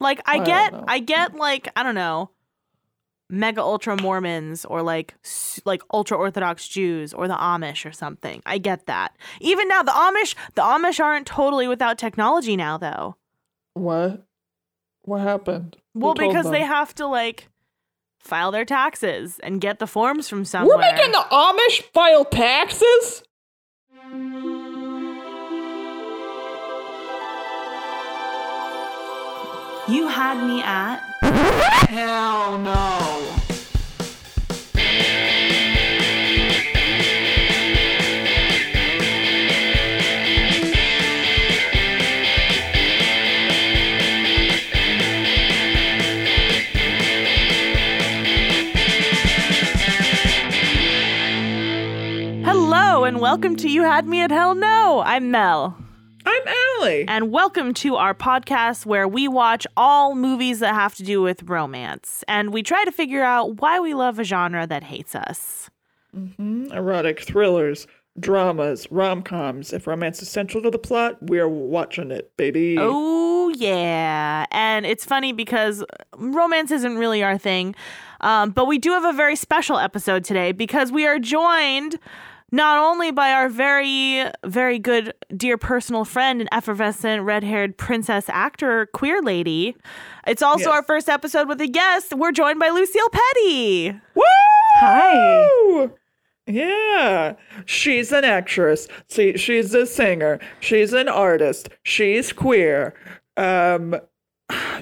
Like I, I get. I get like I don't know mega ultra Mormons or like like ultra orthodox Jews or the Amish or something. I get that. Even now the Amish the Amish aren't totally without technology now though. What? What happened? Who Well, because they have to like file their taxes and get the forms from somewhere. We're making the Amish file taxes? You had me at Hell no. Hello and welcome to You Had Me at Hell No. I'm Mel. And welcome to our podcast where we watch all movies that have to do with romance. And we try to figure out why we love a genre that hates us. Erotic thrillers, dramas, rom coms. If romance is central to the plot, we're watching it, baby. Oh, yeah. And it's funny because romance isn't really our thing. Um, but we do have a very special episode today because we are joined not only by our very, very good, dear personal friend and effervescent red haired princess actor, queer lady. It's also Yes. our first episode with a guest. We're joined by Lucille Petty. Woo! Hi. Yeah. She's an actress. See, she's a singer. She's an artist. She's queer. Um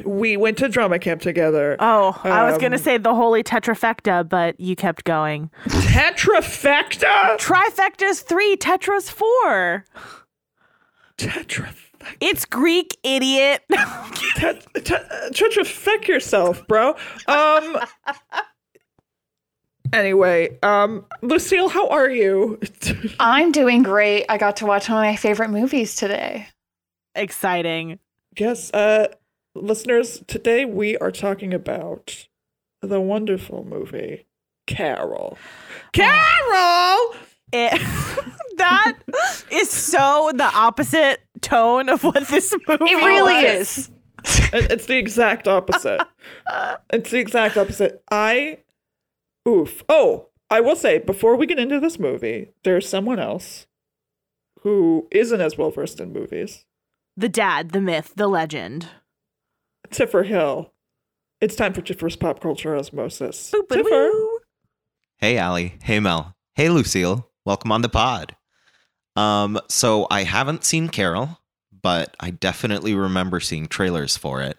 we went to drama camp together. Oh, I was going to Um, say the holy tetrafecta, but you kept going. Tetrafecta? Trifecta's three, tetra's four. Tetrafecta. It's Greek, idiot. Tet- tet- tetrafect yourself, bro. Um Anyway, um Lucille, how are you? I'm doing great. I got to watch one of my favorite movies today. Exciting. yes, uh listeners, today we are talking about the wonderful movie Carol. Carol! It, eh, that is so the opposite tone of what this movie It really was. is. It's the exact opposite. it's the exact opposite. I oof. Oh, I will say before we get into this movie, there's someone else who isn't as well versed in movies. The dad, the myth, the legend. Tiffer Hill. It's time for Tiffer's pop culture osmosis. Tiffer. Hey, Allie. Hey, Mel. Hey, Lucille. Welcome on the pod. Um, so I haven't seen Carol, but I definitely remember seeing trailers for it.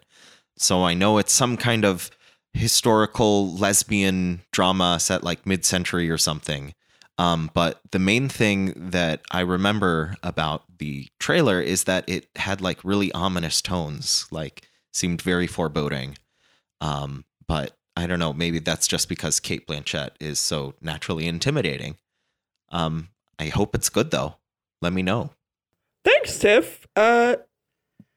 So I know it's some kind of historical lesbian drama set like mid-century or something. Um, but the main thing that I remember about the trailer is that it had like really ominous tones, like seemed very foreboding. Um, but I don't know, maybe that's just because Cate Blanchett is so naturally intimidating. Um, I hope it's good though. Let me know. Thanks, Tiff. Uh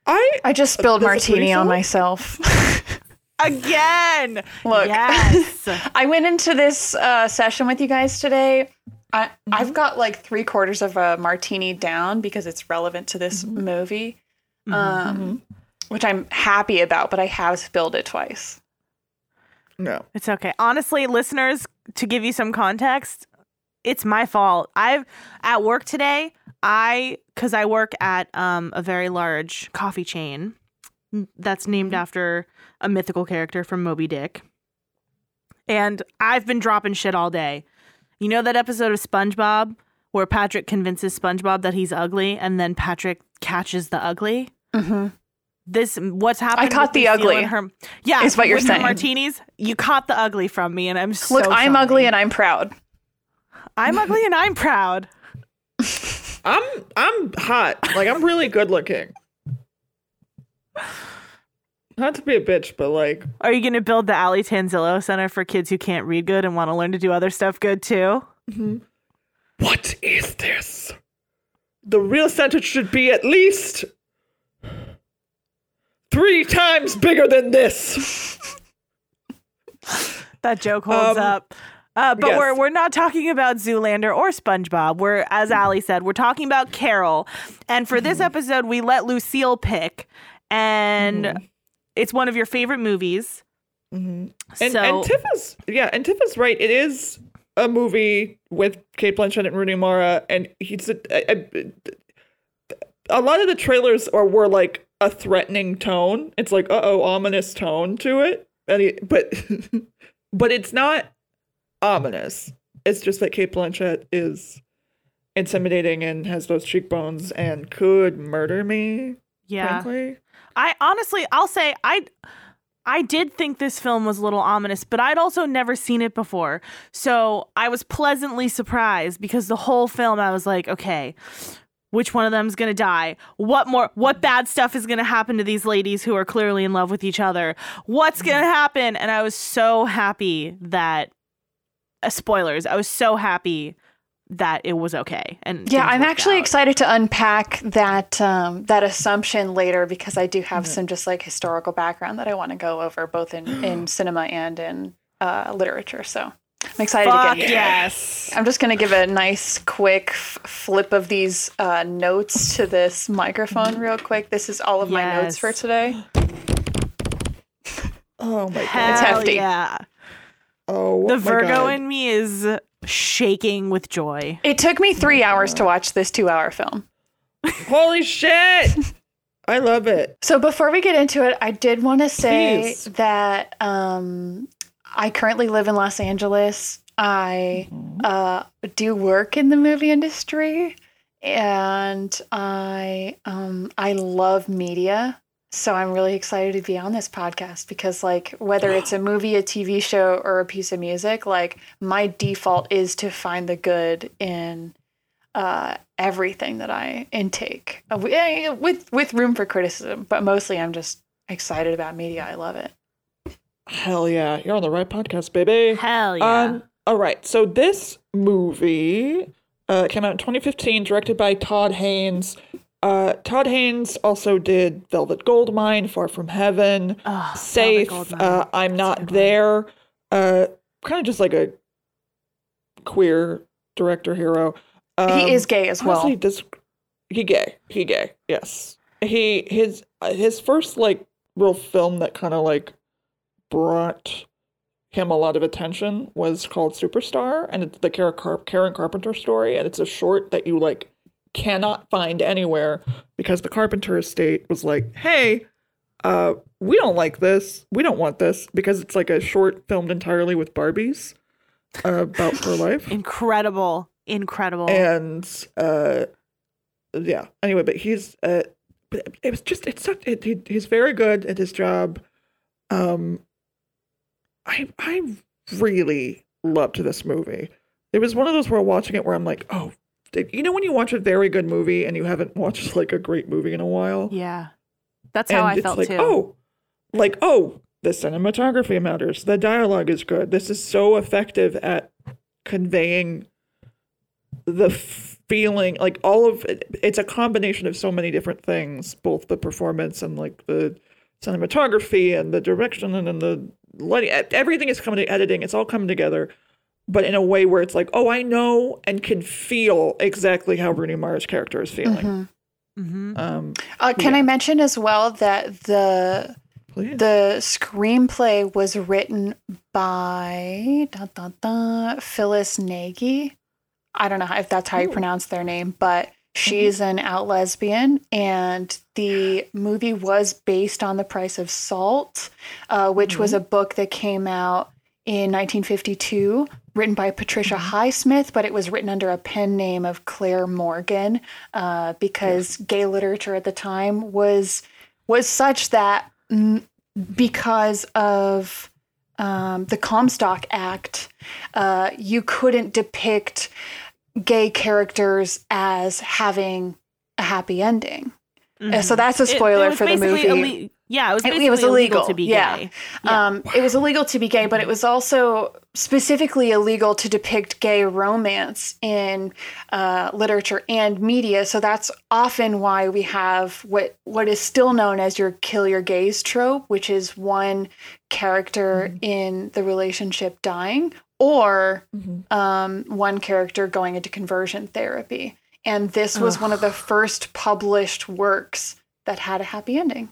I I just spilled Does martini on myself. Again. Look. Yes. I went into this uh, session with you guys today. I, Mm-hmm. I've got like three quarters of a martini down because it's relevant to this Mm-hmm. movie, um, which I'm happy about, but I have spilled it twice. no. It's okay. Honestly, listeners, to give you some context, it's my fault. I've at work today, I cuz I work at um a very large coffee chain that's named after a mythical character from Moby Dick. And I've been dropping shit all day. You know that episode of SpongeBob where Patrick convinces SpongeBob that he's ugly and then Patrick catches the ugly? Mm-hmm. This what's happening? I caught the ugly, and Her, yeah, is what you're with her saying. Martinis, you caught the ugly from me, and I'm so Look, I'm sorry. ugly and I'm proud. I'm ugly and I'm proud. I'm I'm hot. Like I'm really good looking. Not to be a bitch, but like Are you going to build the Allie Tanzillo Center for kids who can't read good and want to learn to do other stuff good too? Mm-hmm. What is this? The real center should be at least three times bigger than this. That joke holds Um, up. Uh, but yes. we're we're not talking about Zoolander or SpongeBob. We're, as Allie said, we're talking about Carol. And for this episode, we let Lucille pick. And it's one of your favorite movies. hmm And, so and Tiffer's yeah, and Tiffer's right. It is a movie with Cate Blanchett and Rooney Mara, and he's a, a, a, a lot of the trailers are were like a threatening tone. It's like uh oh, ominous tone to it, and he, but but it's not ominous. It's just that Cate Blanchett is intimidating and has those cheekbones and could murder me. yeah. Frankly, I honestly, I'll say I I did think this film was a little ominous, but I'd also never seen it before. So I was pleasantly surprised because the whole film I was like, okay, which one of them's gonna die? What more what bad stuff is gonna happen to these ladies who are clearly in love with each other? What's gonna happen? And I was so happy that uh, spoilers, I was so happy that it was okay. And Yeah, I'm actually out. excited to unpack that um, that assumption later because I do have some just like historical background that I want to go over both in, in cinema and in uh, literature. So I'm excited Fuck to get here. yes. I'm just going to give a nice quick f- flip of these uh, notes to this microphone real quick. This is all of my notes for today. oh my god, Hell hefty. Yeah. oh The my Virgo God. in me is shaking with joy. It took me three hours to watch this two hour film. Holy shit! I love it. So before we get into it, I did want to say Please. that um, I currently live in Los Angeles. I uh, do work in the movie industry, and I um, I love media. So I'm really excited to be on this podcast because, like, whether it's a movie, a TV show, or a piece of music, like my default is to find the good in uh, everything that I intake uh, eh, with with room for criticism. But mostly, I'm just excited about media. I love it. Hell yeah, you're on the right podcast, baby. Hell yeah. Um, all right, so this movie uh, came out in 2015, directed by Todd Haynes. Uh, Todd Haynes also did Velvet Goldmine, Far From Heaven, Safe, uh, I'm That's Not. There. Uh, kind of just like a queer director hero. Um, he is gay as well. honestly, this he gay. He gay. Yes. He his uh, his first like real film that kind of like brought him a lot of attention was called Superstar, and it's the Karen, Carp- Karen Carpenter story, and it's a short that you like cannot find anywhere because the Carpenter estate was like, "Hey, uh, we don't like this. We don't want this because it's like a short filmed entirely with Barbies uh, about her life." Incredible. Incredible. and uh yeah anyway but he's uh it was just it's such it, he, he's very good at his job um i i really loved this movie it was one of those where watching it where i'm like oh you know when you watch a very good movie and you haven't watched like a great movie in a while yeah. That's how and I it's felt like too. oh like oh the cinematography matters the dialogue is good this is so effective at conveying the feeling like all of it it's a combination of so many different things both the performance and like the cinematography and the direction and then the lighting e- everything is coming to editing it's all coming together but in a way where it's like oh i know and can feel exactly how rooney mara's character is feeling hmm um Uh, can Yeah. I mention as well that the please. the screenplay was written by da, da, da, Phyllis Nagy. I don't know if that's how you Ooh. pronounce their name, but she's an out lesbian, and the movie was based on The Price of Salt, uh, which was a book that came out in 1952, written by Patricia Highsmith, but it was written under a pen name of Claire Morgan uh, because gay literature at the time was was such that mm, because of um, the Comstock Act, uh, you couldn't depict gay characters as having a happy ending. Uh, So that's a Mm-hmm. It- it spoiler for the movie. yeah, it was It- it was illegal. illegal, to be yeah. gay. Yeah. Um, it was illegal to be gay, but it was also specifically illegal to depict gay romance in uh, literature and media. So that's often why we have what what is still known as your kill your gays trope, which is one character in the relationship dying or Mhm. um, one character going into conversion therapy. And this was one of the first published works that had a happy ending.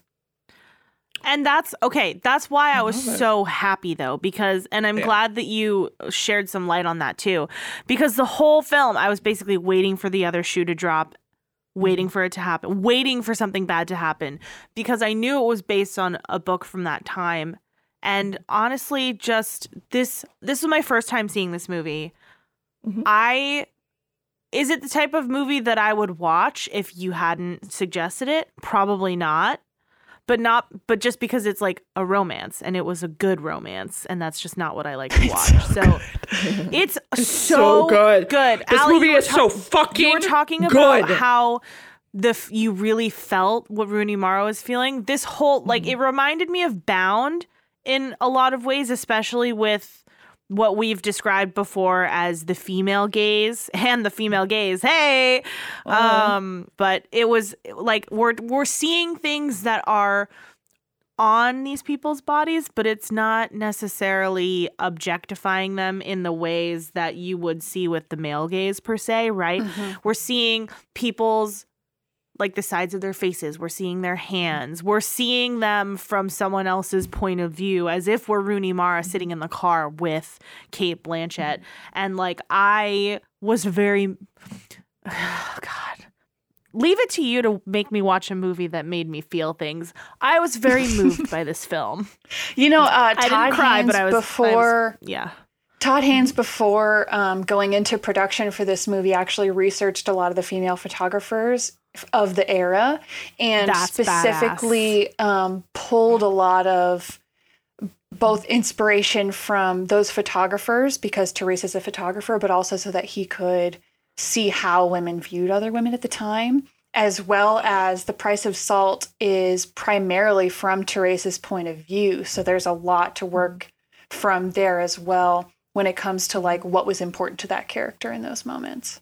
And that's okay. That's why I was so happy though, because, and I'm Yeah. glad that you shared some light on that too, because the whole film, I was basically waiting for the other shoe to drop, waiting Mm-hmm. for it to happen, waiting for something bad to happen, because I knew it was based on a book from that time. And honestly, just this, this was my first time seeing this movie. Mhm. I, is it the type of movie that I would watch if you hadn't suggested it? Probably not but not but just because it's like a romance and it was a good romance and that's just not what I like to watch. so it's, so, so good. Good. This Allie, movie is so fucking You were talking about good. how the you really felt what Rooney Mara was feeling. This whole like Mm-hmm. it reminded me of Bound in a lot of ways, especially with what we've described before as the female gaze and the female gaze. Hey, Uh-huh. um, but it was like we're we're seeing things that are on these people's bodies, but it's not necessarily objectifying them in the ways that you would see with the male gaze per se, right? Mhm. We're seeing people's like the sides of their faces. We're seeing their hands. We're seeing them from someone else's point of view, as if we're Rooney Mara sitting in the car with Cate Blanchett. And like, I was very, God, leave it to you to make me watch a movie that made me feel things. I was very moved by this film. You know, uh, I Todd didn't cry, but I was I was- before yeah. Todd Haynes, before um, going into production for this movie, actually researched a lot of the female photographers of the era and That's specifically um, pulled a lot of both inspiration from those photographers because Teresa's a photographer, but also so that he could see how women viewed other women at the time. As well as the price of salt is primarily from Teresa's point of view. So there's a lot to work from there as well when it comes to like what was important to that character in those moments.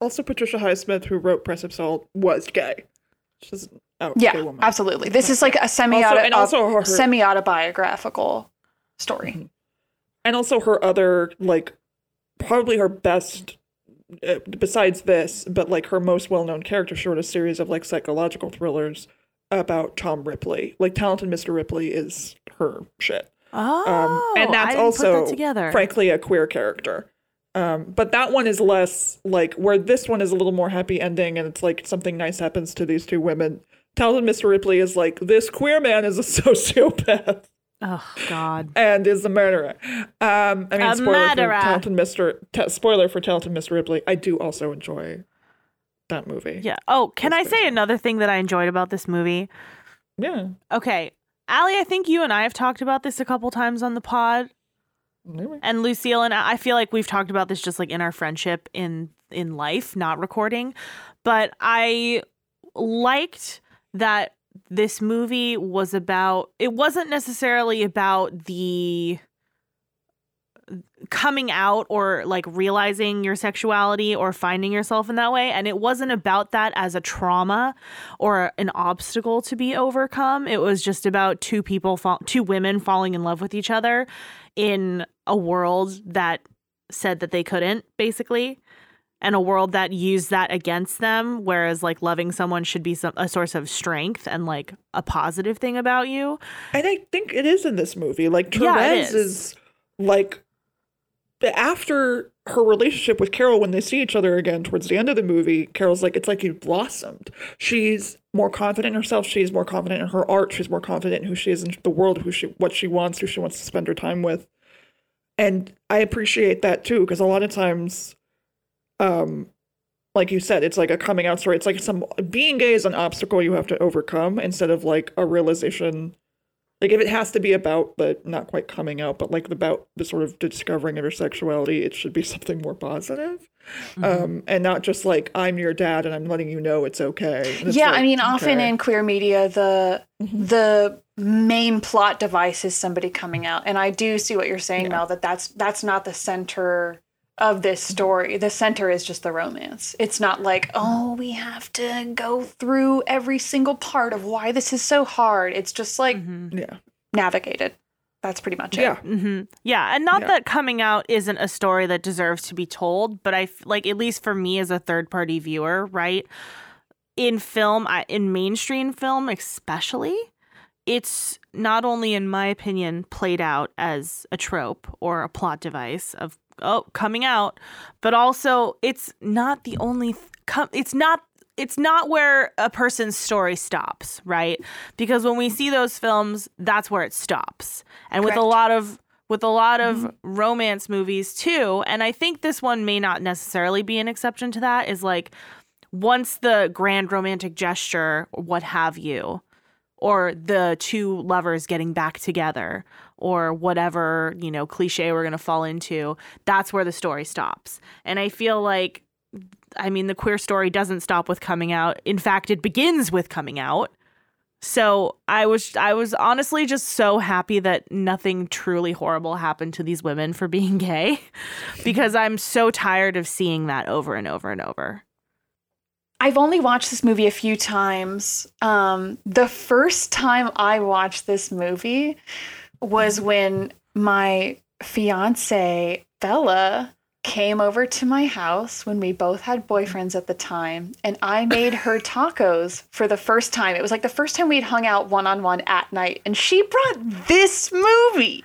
Also, Patricia Highsmith, who wrote Price of Salt, was gay. She's an out gay Yeah, absolutely. This is like a semi Also- and also her- semi autobiographical story. and also her other like probably her best uh, besides this but like her most well-known character she wrote a series of like psychological thrillers about tom ripley like talented mr ripley is her shit Oh, and I that's didn't also put that together. frankly a queer character um, but that one is less like where this one is a little more happy ending and it's like something nice happens to these two women talented mr ripley is like this queer man is a sociopath Oh God. and is a murderer. Um, I mean, A spoiler murderer. for Talented Mr. T- spoiler for Talented Mr. Ripley. I do also enjoy that movie. Yeah. Oh, can I say another thing that I enjoyed about this movie? yeah. Okay. Allie, I think you and I have talked about this a couple times on the pod. Maybe. And Lucille and I feel like we've talked about this just like in our friendship in in life, not recording. But I liked that this movie was about it wasn't necessarily about the coming out or like realizing your sexuality or finding yourself in that way and it wasn't about that as a trauma or an obstacle to be overcome it was just about two people fall- two women falling in love with each other in a world that said that they couldn't basically and a world that used that against them whereas like loving someone should be some, a source of strength and like a positive thing about you And I think it is in this movie. Like Yeah, is. is like after her relationship with Carol when they see each other again towards the end of the movie, Carol's like, it's like you've blossomed. She's more confident in herself. She's more confident in her art. She's more confident in who she is in the world, who she what she wants, who she wants to spend her time with. And I appreciate that too, because a lot of times, um, like you said, it's like a coming out story. It's like some being gay is an obstacle you have to overcome instead of like a realization. Like if it has to be about the not quite coming out, but like about the sort of discovering of your sexuality, it should be something more positive, um, and not just like I'm your dad and I'm letting you know it's okay. It's yeah, like, I mean, often in queer media, the the main plot device is somebody coming out, and I do see what you're saying, Mel. That that's that's not the center of this story. The center is just the romance. It's not like, oh, we have to go through every single part of why this is so hard. It's just like yeah, navigated. That's pretty much it. yeah. hmm Yeah, and not Yeah. that coming out isn't a story that deserves to be told, but I f- like at least for me as a third party viewer, right? In film, I, in mainstream film especially, it's not only, in my opinion, played out as a trope or a plot device of oh coming out, but also it's not the only. Th- com- it's not. It's not where a person's story stops, right? Because when we see those films, that's where it stops. And with a lot of with a lot of mm-hmm. romance movies too, and I think this one may not necessarily be an exception to that. Is like once the grand romantic gesture, what have you, or the two lovers getting back together, or whatever, you know, cliche we're going to fall into, that's where the story stops. And I feel like, I mean, the queer story doesn't stop with coming out. In fact, it begins with coming out. So I was I was honestly just so happy that nothing truly horrible happened to these women for being gay because I'm so tired of seeing that over and over and over. I've only watched this movie a few times. Um, the first time I watched this movie was when my fiance, Bella, came over to my house when we both had boyfriends at the time, and I made her tacos for the first time. It was like the first time we'd hung out one on one at night, and she brought this movie.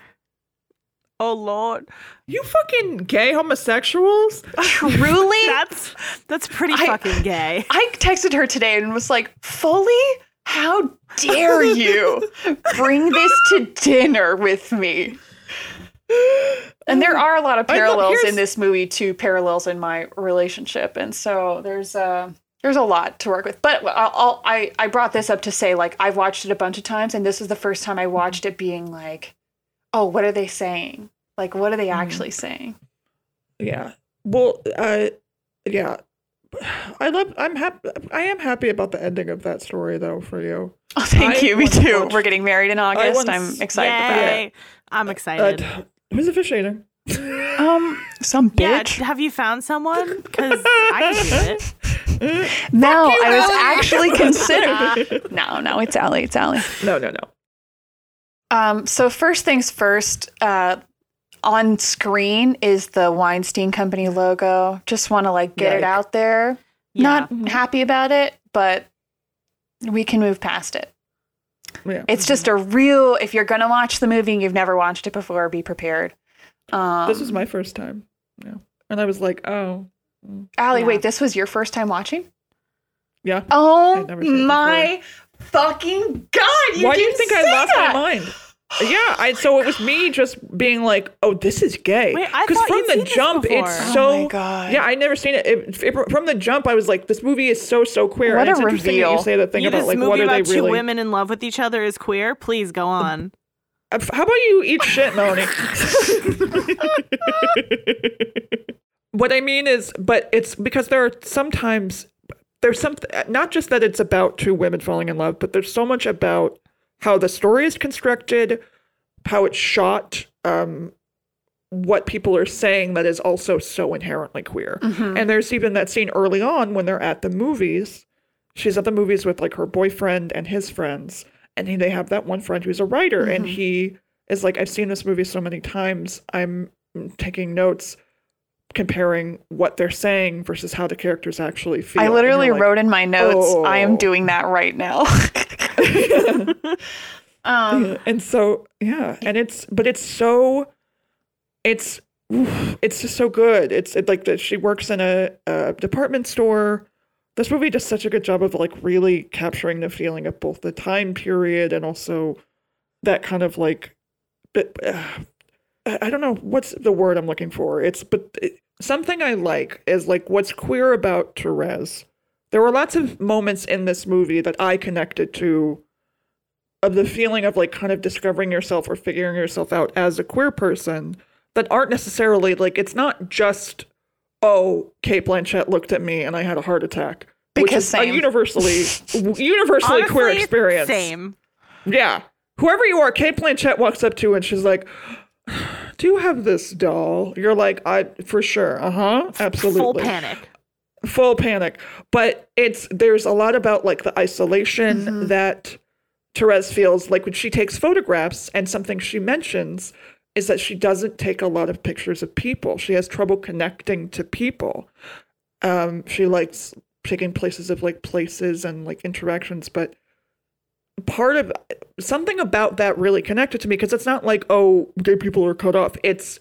Oh lord. You fucking gay homosexuals? Truly, That's that's pretty I- fucking gay. I texted her today and was like, Fully, how dare you bring this to dinner with me? And there are a lot of parallels in this movie to parallels in my relationship, and so there's uh, there's a lot to work with. But I'll, I'll, I I brought this up to say like I've watched it a bunch of times, and this is the first time I watched it being like, oh, what are they saying? Like, what are they actually saying? Yeah. Well, uh, yeah. I love. I'm happy. I am happy about the ending of that story, though. For you, Oh, thank I you. Me too. watched- We're getting married in August. once- I'm excited about it. Yay. I'm uh, excited. t- who's officiating? Um, some bitch. yeah, bitch. have you found someone? Because I can do it. no, you, I was Allie. actually considering. no, no, it's Allie. It's Allie. no, no, no. Um, so first things first. Uh, on screen is the Weinstein Company logo. Just want to like get it Yike. out there. Yeah. Not mm-hmm. happy about it, but we can move past it. Yeah. It's mm-hmm. just a real. If you're gonna watch the movie and you've never watched it before, be prepared. Um, this was my first time. Yeah. And I was like, oh, mm, Allie. Yeah. Wait, this was your first time watching? yeah. Oh I'd never seen it my fucking god! You Why do you think I lost that! my mind? Yeah, I so it was me just being like, "Oh, this is gay." Because from you'd the seen jump, before. it's Oh so. my God. Yeah, I never seen it. It, it- From the jump, I was like, "This movie is so so queer." What and a it's interesting that you say that thing You, about like movie what are about they two really? women in love with each other is queer. Please go on. Uh, How about you eat shit, Melanie? what I mean is, but it's because there are sometimes there's some not just that it's about two women falling in love, but there's so much about how the story is constructed, how it's shot, um, what people are saying that is also so inherently queer. And there's even that scene early on when they're at the movies. She's at the movies with like her boyfriend and his friends, and he, they have that one friend who's a writer, and he is like, "I've seen this movie so many times. I'm taking notes." Comparing what they're saying versus how the characters actually feel. I literally like, wrote in my notes, I am "Oh." doing that right now. um, Yeah, and so yeah and it's but it's so it's it's just so good it's it, like that she works in a, a department store this movie does such a good job of like really capturing the feeling of both the time period and also that kind of like but uh, I I don't know what's the word I'm looking for. It's but it, something I like is like what's queer about Therese. There were lots of moments in this movie that I connected to of the feeling of like kind of discovering yourself or figuring yourself out as a queer person that aren't necessarily like it's not just oh Cate Blanchett looked at me and I had a heart attack which Because is a same. universally universally queer experience. Same. Yeah. Whoever you are, Cate Blanchett walks up to you and she's like, Do you have this doll? You're like, I for sure. Uh-huh. Absolutely. Full panic. Full panic. But it's there's a lot about like the isolation that Therese feels like when she takes photographs and something she mentions is that she doesn't take a lot of pictures of people. She has trouble connecting to people. Um, she likes taking places of like places and like interactions, but part of something about that really connected to me because it's not like oh gay people are cut off it's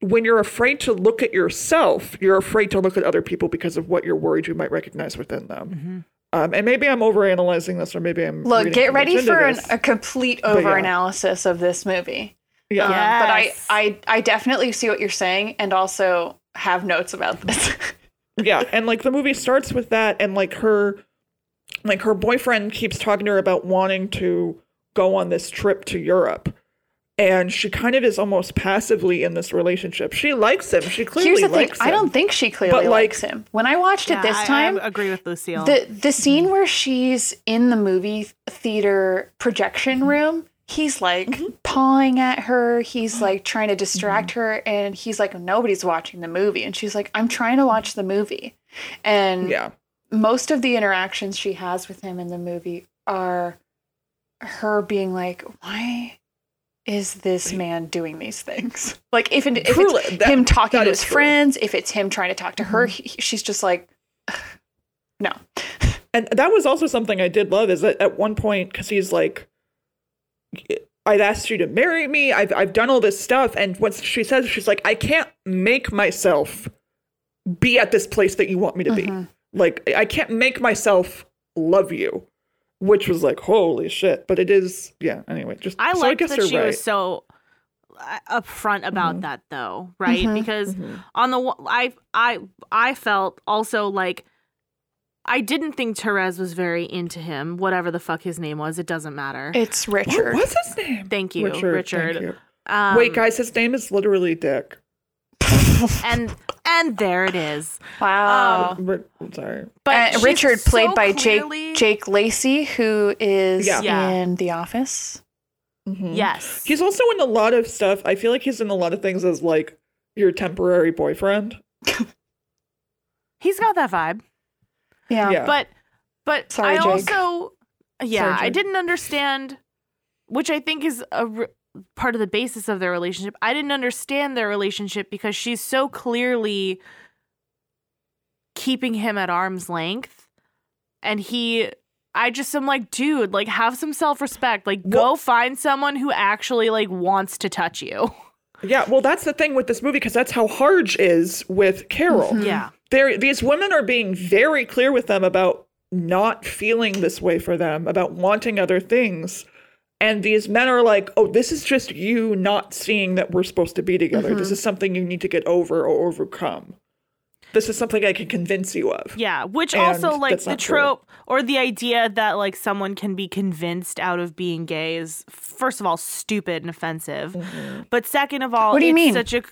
when you're afraid to look at yourself you're afraid to look at other people because of what you're worried you might recognize within them Mm-hmm. um, and maybe i'm overanalyzing this or maybe i'm Look, get ready for an, a complete But yeah. overanalysis of this movie. yeah Um, But I, I, I definitely see what you're saying, and also have notes about this. yeah and like the movie starts with that and like her like her boyfriend keeps talking to her about wanting to go on this trip to europe. And she kind of is almost passively in this relationship. She likes him. She clearly likes him. Here's the thing: likes I don't think she clearly But, like- likes him. When I watched it this I- time, I agree with Lucille. the the scene where she's in the movie theater projection mm-hmm. room he's like mm-hmm. pawing at her. He's like trying to distract mm-hmm. her. And he's like nobody's watching the movie. And she's like i'm trying to watch the movie. And yeah most of the interactions she has with him in the movie are her being like why is this man doing these things? Like if, it, if Truly, it's that- him talking to his true. friends if it's him trying to talk to her he, she's just like no. And that was also something i did love is that at one point because he's like i've asked you to marry me. I've, I've done all this stuff. And what she says she's like i can't make myself be at this place that you want me to be. Mhm. Like i can't make myself love you which was like holy shit but it is yeah anyway just I so liked guess that she right. was so uh, upfront about Mhm. that, though, right? Mhm. Because Mhm. on the I I I felt also like I didn't think Therese was very into him. Whatever the fuck his name was, it doesn't matter. it's what richard was his name Thank you, richard, Richard. thank you. Um, wait guys his name is literally dick and and there it is. wow Ri- sorry But Uh, Richard, played so by clearly- Jake Jake Lacy, who is Yeah. Yeah. in The Office. Mhm. Yes, He's also in a lot of stuff. I feel like he's in a lot of things as like your temporary boyfriend. he's got that vibe. Yeah. Yeah. But but Sorry, I Jake. also yeah, Sorry, I didn't understand which I think is a r- part of the basis of their relationship. I didn't understand their relationship because she's so clearly keeping him at arm's length and he I just am like, dude, like have some self-respect. Like go Well- find someone who actually like wants to touch you. Yeah, well, that's the thing with this movie because that's how Harge is with Carol. Mhm. Yeah. There, these women are being very clear with them about not feeling this way for them, about wanting other things. And these men are like, oh, this is just you not seeing that we're supposed to be together. This is something you need to get over or overcome. This is something I can convince you of. Yeah, which And also like the not true. trope or the idea that like someone can be convinced out of being gay is first of all stupid and offensive, Mm-hmm. but second of all, What do you it's mean? Such a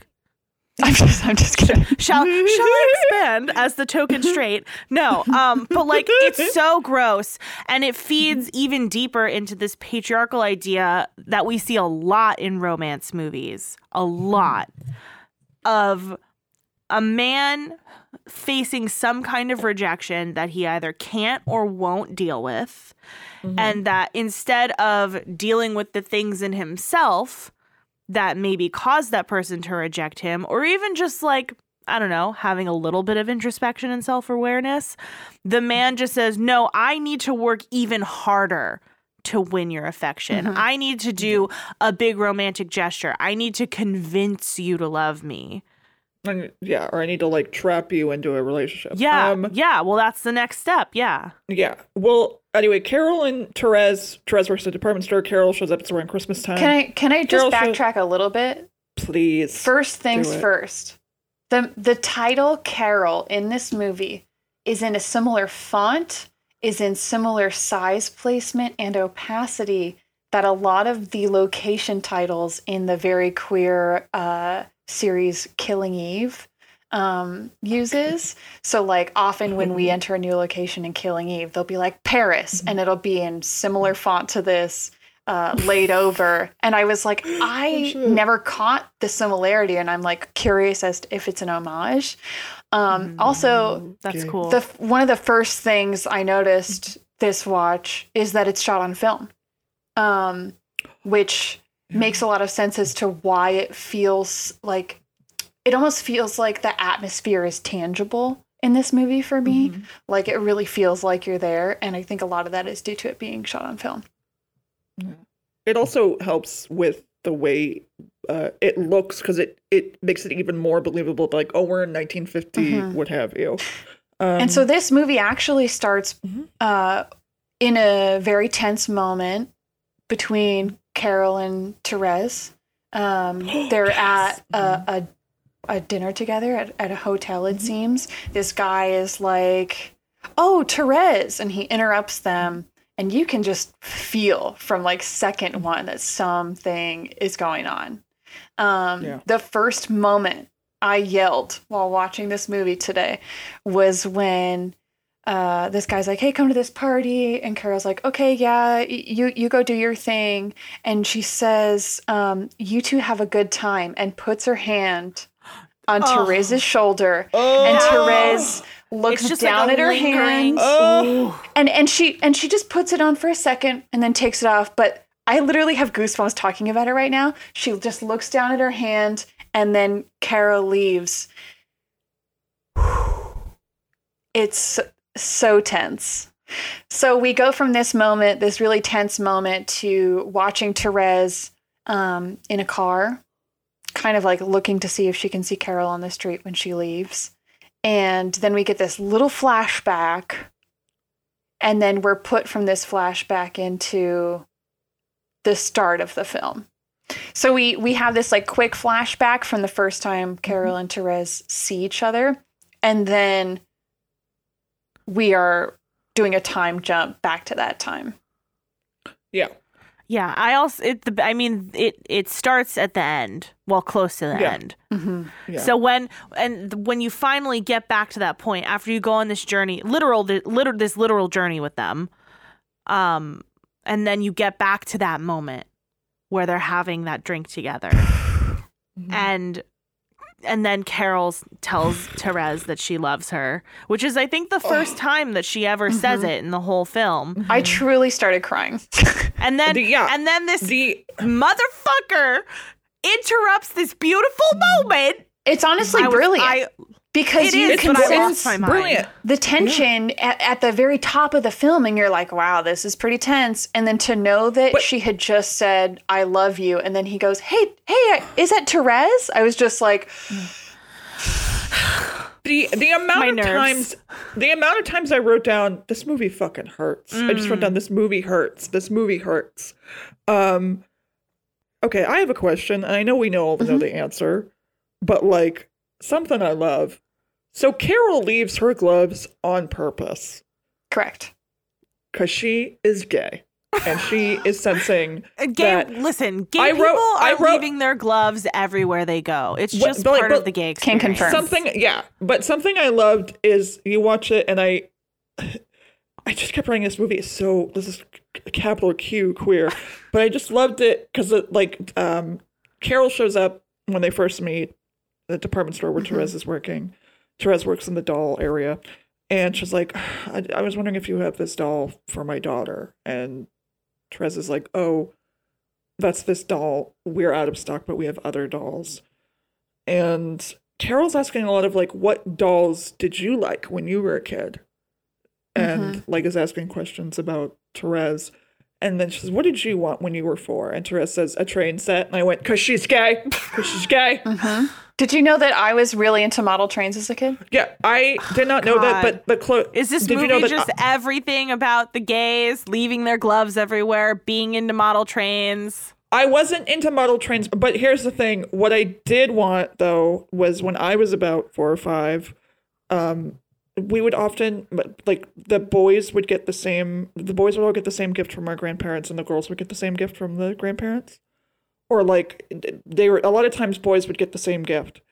I'm just, I'm just kidding. shall shall I expand as the token straight? No, um, but like it's so gross, and it feeds even deeper into this patriarchal idea that we see a lot in romance movies, a lot of a man facing some kind of rejection that he either can't or won't deal with, and that instead of dealing with the things in himself that maybe caused that person to reject him, or even just like, I don't know, having a little bit of introspection and self awareness, the man just says, No, I need to work even harder to win your affection. Mm-hmm. I need to do a big romantic gesture. I need to convince you to love me. And, yeah, or I need to like trap you into a relationship. Yeah. Um, yeah. Well, that's the next step. Yeah. Yeah. Well, anyway, Carol and Therese. Therese works at a department store. Carol shows up. It's around Christmas time. Can I can I just Carol should- backtrack a little bit? Please. First things first. The the title Carol in this movie is in a similar font, is in similar size placement and opacity that a lot of the location titles in the very queer uh, series Killing Eve um, uses. So, like, often when we enter a new location in Killing Eve, they'll be like Paris, and it'll be in similar font to this. Uh, laid over and i was like i shit. never caught the similarity and i'm like curious as to if it's an homage um also That's Okay. cool. the one of the first things I noticed this watch is that it's shot on film, um, which makes a lot of sense as to why it feels like it almost feels like the atmosphere is tangible in this movie for me. Like it really feels like you're there, and I think a lot of that is due to it being shot on film. It also helps with the way uh, it looks because it it makes it even more believable. Like, oh, we're in 1950, Mhm. what have you? Um, and so this movie actually starts Mhm. uh, in a very tense moment between Carol and Therese. Um, they're Yes. at a, a, a dinner together at, at a hotel, it seems. This guy is like, Oh, Therese. And he interrupts them. And you can just feel from like second one that something is going on. Um, Yeah. The first moment I yelled while watching this movie today was when uh, this guy's like, "Hey, come to this party," and Carol's like, "Okay, yeah, y- you you go do your thing," and she says, um, "You two have a good time," and puts her hand on Oh. Therese's shoulder, oh, and Therese looks down like at her hand, Oh. and and she and she just puts it on for a second and then takes it off, but. I literally have goosebumps talking about it right now. She just looks down at her hand and then Carol leaves. It's so tense. So we go from this moment, this really tense moment, to watching Therese um, in a car, kind of like looking to see if she can see Carol on the street when she leaves. And then we get this little flashback. And then we're put from this flashback into the start of the film. So we we have this like quick flashback from the first time Carol and Therese see each other, and then we are doing a time jump back to that time. yeah. Yeah, I also it. The, I mean, it it starts at the end, well, close to the Yeah. end. Mm-hmm. Yeah. So when and when you finally get back to that point after you go on this journey, literal, th- literal this literal journey with them, um, and then you get back to that moment where they're having that drink together, Mhm. and and then Carol tells Therese that she loves her, which is I think the first time that she ever says Mhm. it in the whole film. I truly started crying. And then The- yeah. and then this the motherfucker interrupts this beautiful moment. It's honestly I was- brilliant I- because it you is, can sense lost my mind. brilliant. the tension at, at the very top of the film and you're like wow this is pretty tense and then to know that But- she had just said i love you and then he goes hey hey is that therese i was just like The the amount My of nerves. times the amount of times I wrote down this movie fucking hurts. I just Mm. wrote down this movie hurts. This movie hurts. Um okay, I have a question, and I know we know all know Mm-hmm. the answer, but like something I love. So Carol leaves her gloves on purpose correct because she is gay. And she is sensing Gay, that listen, gay I wrote- people I are wrote- leaving their gloves everywhere they go. It's What- just but, like, part but- of the gay experience. Can confirm. something yeah but something i loved is you watch it and i i just kept writing this movie is so this is capital q queer but i just loved it because it like um carol shows up when they first meet the department store where Mhm. therese is working therese works in the doll area and she's like I, I was wondering if you have this doll for my daughter and therese is like oh that's this doll we're out of stock but we have other dolls and Carol's asking a lot of like, what dolls did you like when you were a kid? And like is asking questions about Therese. And then she says, What did you want when you were four? And Therese says, A train set. And I went, Cause she's gay. Cause she's gay. hmm did you know that i was really into model trains as a kid Yeah, I did not know that, God. but the clo- Is this did movie you know that just everything about the gays leaving their gloves everywhere, being into model trains? I wasn't into model trains, but here's the thing. What I did want though was when I was about four or five, um, we would often like the boys would get the same the boys would all get the same gift from our grandparents and the girls would get the same gift from the grandparents. Or like they were a lot of times boys would get the same gift.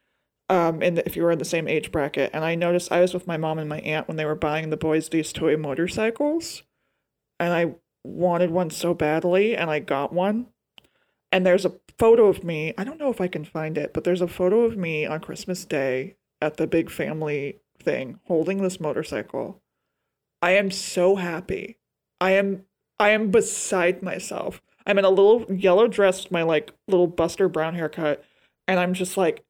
Um, and if you were in the same age bracket, and I noticed I was with my mom and my aunt when they were buying the boys these toy motorcycles, and I wanted one so badly, and I got one and there's a photo of me. I don't know if I can find it, but there's a photo of me on Christmas Day at the big family thing holding this motorcycle. I am so happy. I am I am beside myself. I'm in a little yellow dress with my like little Buster Brown haircut, and I'm just like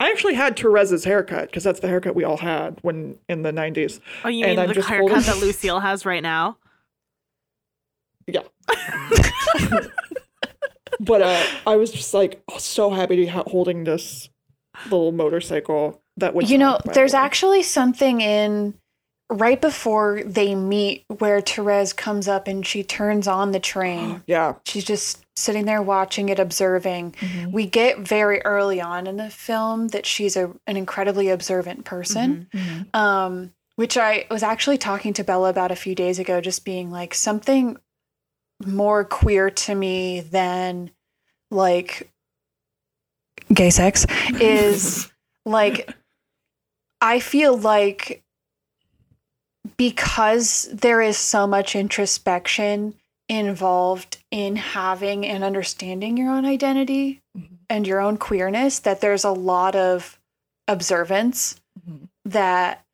I actually had Therese's haircut because that's the haircut we all had when in the 90s. Oh, you And mean I'm the just haircut holding- that Lucille has right now? Yeah. but uh, I was just like so happy to be ha- holding this little motorcycle that would. You know, there's way. actually something in right before they meet where Therese comes up and she turns on the train. Yeah. She's just sitting there watching it, observing. Mm-hmm. We get very early on in the film that she's a, an incredibly observant person. Mm-hmm. um, which I was actually talking to Bella about a few days ago, just being like something more queer to me than like gay sex is like I feel like because there is so much introspection involved in having and understanding your own identity Mhm. and your own queerness that there's a lot of observance Mhm. that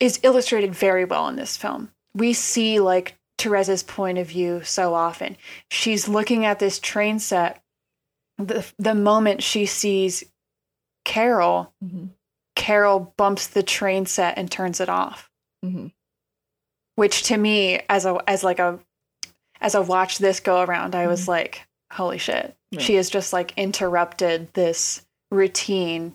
is illustrated very well in this film. We see like Therese's point of view so often. She's looking at this train set. The the moment she sees Carol, Mhm. Carol bumps the train set and turns it off. Mhm. Which to me, as a as like a as I watched this go around, I was like, holy shit. Yeah. She has just like interrupted this routine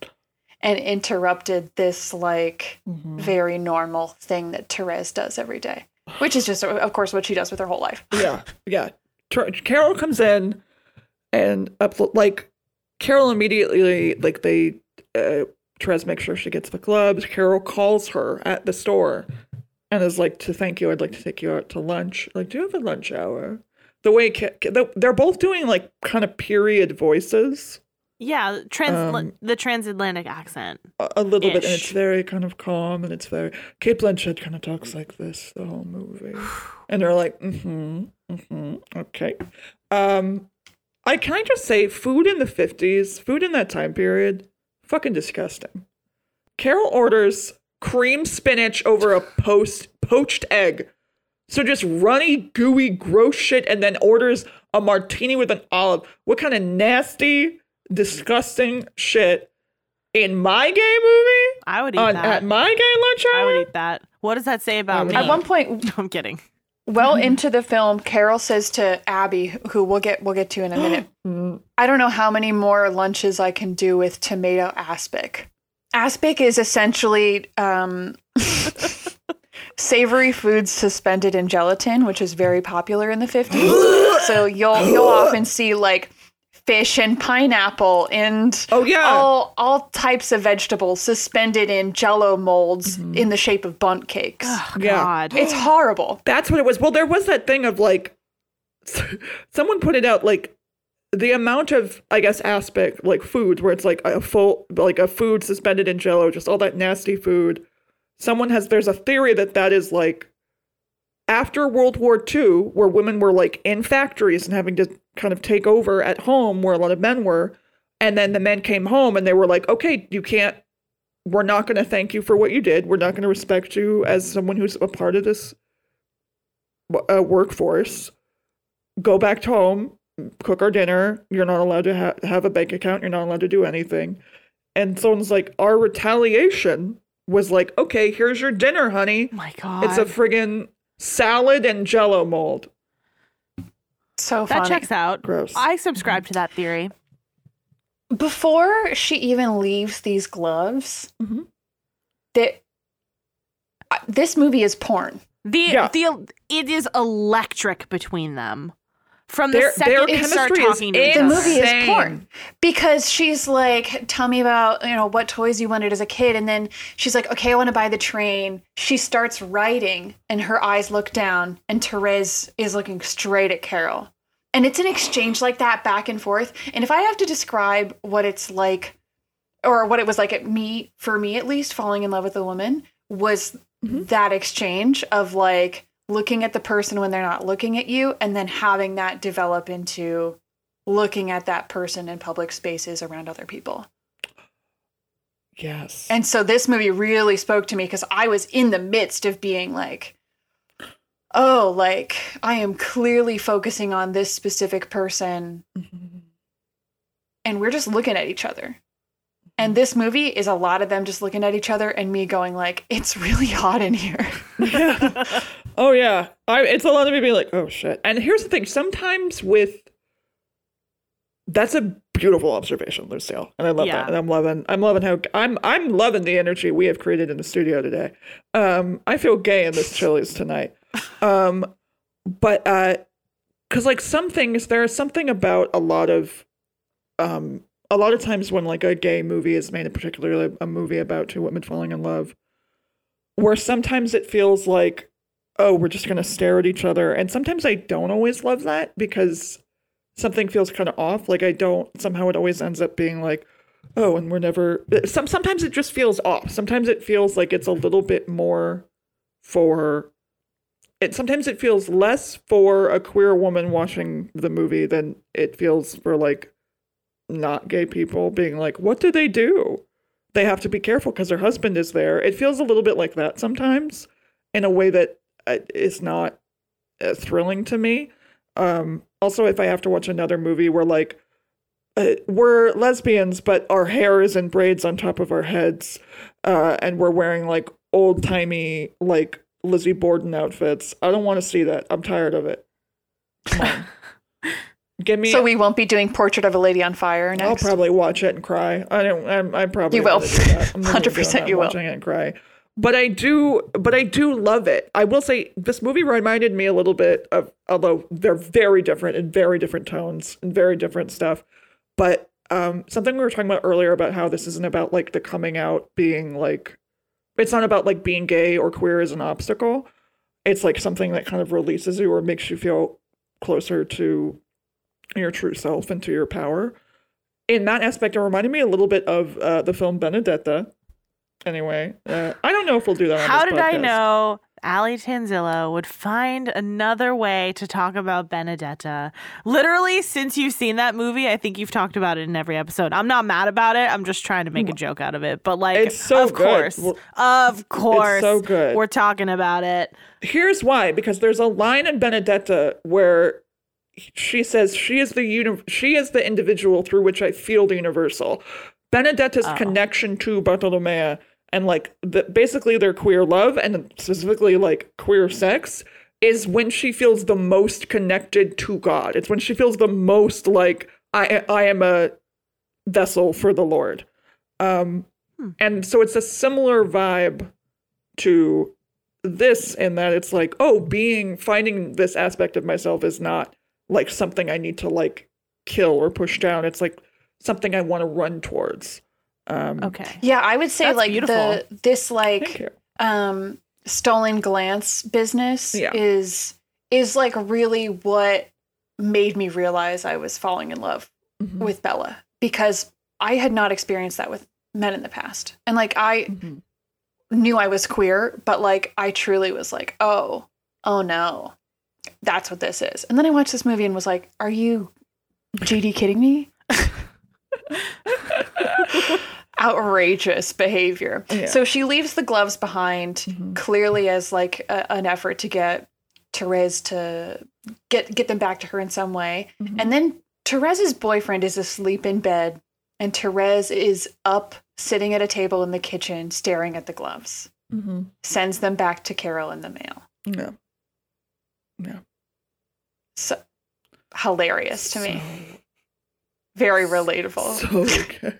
and interrupted this like Mhm. very normal thing that Therese does every day, which is just, of course, what she does with her whole life. yeah, yeah. Ter- Carol comes in and up like Carol immediately like they uh Therese makes sure she gets the gloves. Carol calls her at the store and is like to thank you. I'd like to take you out to lunch. Like, do you have a lunch hour? The way they're both doing like kind of period voices Yeah, trans Um, the transatlantic accent. a, little bit, and it's very kind of calm and it's very. Cate Blanchett kind of talks like this the whole movie, and they're like, mm-hmm, mm-hmm, okay. Um, I can I just say, food in the fifties, food in that time period, fucking disgusting. Carol orders cream spinach over a post poached egg. So just runny, gooey, gross shit, and then orders a martini with an olive. What kind of nasty, disgusting shit in my gay movie? I would eat On, that. at my gay lunch I would eat that. What does that say about would me? At one point, I'm kidding. well into the film, Carol says to Abby, who we'll get we'll get to in a minute, I don't know how many more lunches I can do with tomato aspic. Aspic is essentially um, savory foods suspended in gelatin, which is very popular in the 50s. so you'll you'll often see like fish and pineapple and Oh yeah. all all types of vegetables suspended in jello molds Mm-hmm. in the shape of Bundt cakes. Oh, Yeah. God. It's horrible. That's what it was. Well, there was that thing of like, someone put it out like the amount of I guess aspic like foods where it's like a full like a food suspended in Jello, just all that nasty food. Someone has there's a theory that that is like after World War II, where women were like in factories and having to kind of take over at home, where a lot of men were, and then the men came home and they were like, okay, you can't. We're not going to thank you for what you did. We're not going to respect you as someone who's a part of this uh, workforce. Go back home, cook our dinner. You're not allowed to ha- have a bank account. You're not allowed to do anything. And someone's like, our retaliation was like, okay, here's your dinner, honey. Oh my God. It's a friggin' salad and jello mold. So that checks out. Gross. I subscribe to that theory. Before she even leaves these gloves, Mhm. that uh, this movie is porn. The Yeah. the it is electric between them. From the Their- second their they start chemistry is talking to each The movie is porn because she's like, "Tell me about you know what toys you wanted as a kid," and then she's like, "Okay, I want to buy the train." She starts writing, and her eyes look down, and Therese is looking straight at Carol, and it's an exchange like that back and forth. And if I have to describe what it's like, or what it was like at me, for me at least, falling in love with a woman was mm-hmm. that exchange of like looking at the person when they're not looking at you and then having that develop into looking at that person in public spaces around other people. yes. And so this movie really spoke to me because I was in the midst of being like, oh, like I am clearly focusing on this specific person Mhm. and we're just looking at each other. And this movie is a lot of them just looking at each other and me going like, "It's really hot in here." Oh yeah, I, it's a lot of me being like, oh shit. And here's the thing: sometimes with that's a beautiful observation, Lucille, and I love Yeah. that. And I'm loving, I'm loving how I'm, I'm loving the energy we have created in the studio today. Um, I feel gay in this Chili's tonight. Um, but uh, because like some things, there is something about a lot of, um, a lot of times when like a gay movie is made, particularly a movie about two women falling in love, where sometimes it feels like oh, we're just to stare at each other. And sometimes I don't always love that because something feels kind of off. Like I don't, somehow it always ends up being like, oh, and we're never, some, sometimes it just feels off. Sometimes it feels like it's a little bit more for, it, sometimes it feels less for a queer woman watching the movie than it feels for like not gay people being like, what do they do? They have to be careful because their husband is there. It feels a little bit like that sometimes in a way that uh, not uh, thrilling to me. Um, also, if I have to watch another movie where like uh, we're lesbians, but our hair is in braids on top of our heads, uh, and we're wearing like old timey like Lizzie Borden outfits, I don't want to see that. I'm tired of it. Give me. so we won't be doing Portrait of a Lady on Fire I'll probably watch it and cry. I don't. I'm, I'm probably You will. gonna do that. I'm gonna do 100% that, you will. Watching it and cry. But I do. But I do love it. I will say this movie reminded me a little bit of, although they're very different in very different tones and very different stuff. But um, something we were talking about earlier about how this isn't about like the coming out being like, it's not about like being gay or queer as an obstacle. It's like something that kind of releases you or makes you feel closer to your true self and to your power. In that aspect, it reminded me a little bit of uh, the film Benedetta. Anyway, uh, I don't know if we'll do that. On How did I know Allie Tanzillo would find another way to talk about Benedetta? Literally, since you've seen that movie, I think you've talked about it in every episode. I'm not mad about it. I'm just trying to make a joke out of it. But like, It's so of good. course, Well, of course, so good. We're talking about it. Here's why: because there's a line in Benedetta where she says she is the uni- she is the individual through which I feel the universal. Benedetta's Oh. connection to Bartolomea and like the, basically their queer love and specifically like queer sex is when she feels the most connected to God. It's when she feels the most like I I am a vessel for the Lord. Um Hmm. and so it's a similar vibe to this in that it's like, oh, being finding this aspect of myself is not like something I need to like kill or push down. It's like something I want to run towards. Um Okay. yeah, I would say That's like beautiful. the this like um stolen glance business Yeah. is is like really what made me realize I was falling in love Mhm. with Bella because I had not experienced that with men in the past. And like I Mhm. knew I was queer, but like I truly was like, "Oh, oh no. That's what this is." And then I watched this movie and was like, "Are you GD kidding me?" Outrageous behavior. Yeah. So she leaves the gloves behind Mhm. clearly as like a, an effort to get Therese to get get them back to her in some way. Mhm. And then Therese's boyfriend is asleep in bed, and Therese is up sitting at a table in the kitchen staring at the gloves. Mhm. Sends them back to Carol in the mail. Yeah. So hilarious to me. Very relatable. So okay.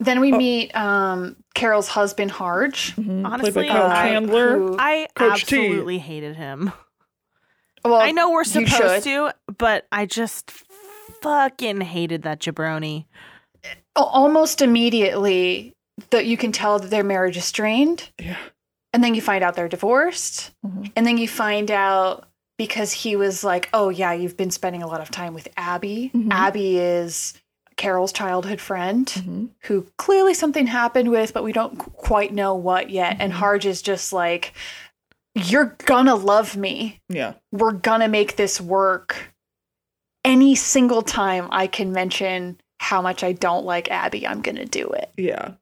then we Oh. meet um, Carol's husband, Harge. Mhm. Played Honestly, by Kyle uh, Chandler. who- I Coach T. absolutely hated him. well, I know we're supposed to, but I just fucking hated that jabroni. Almost immediately that you can tell that their marriage is strained. Yeah. And then you find out they're divorced. Mhm. And then you find out because he was like, oh, yeah, you've been spending a lot of time with Abby. Mhm. Abby is Carol's childhood friend Mhm. who clearly something happened with, but we don't qu- quite know what yet. And Mhm. Harge is just like, you're gonna love me. Yeah. We're gonna make this work. Any single time I can mention how much I don't like Abby, I'm gonna do it. Yeah.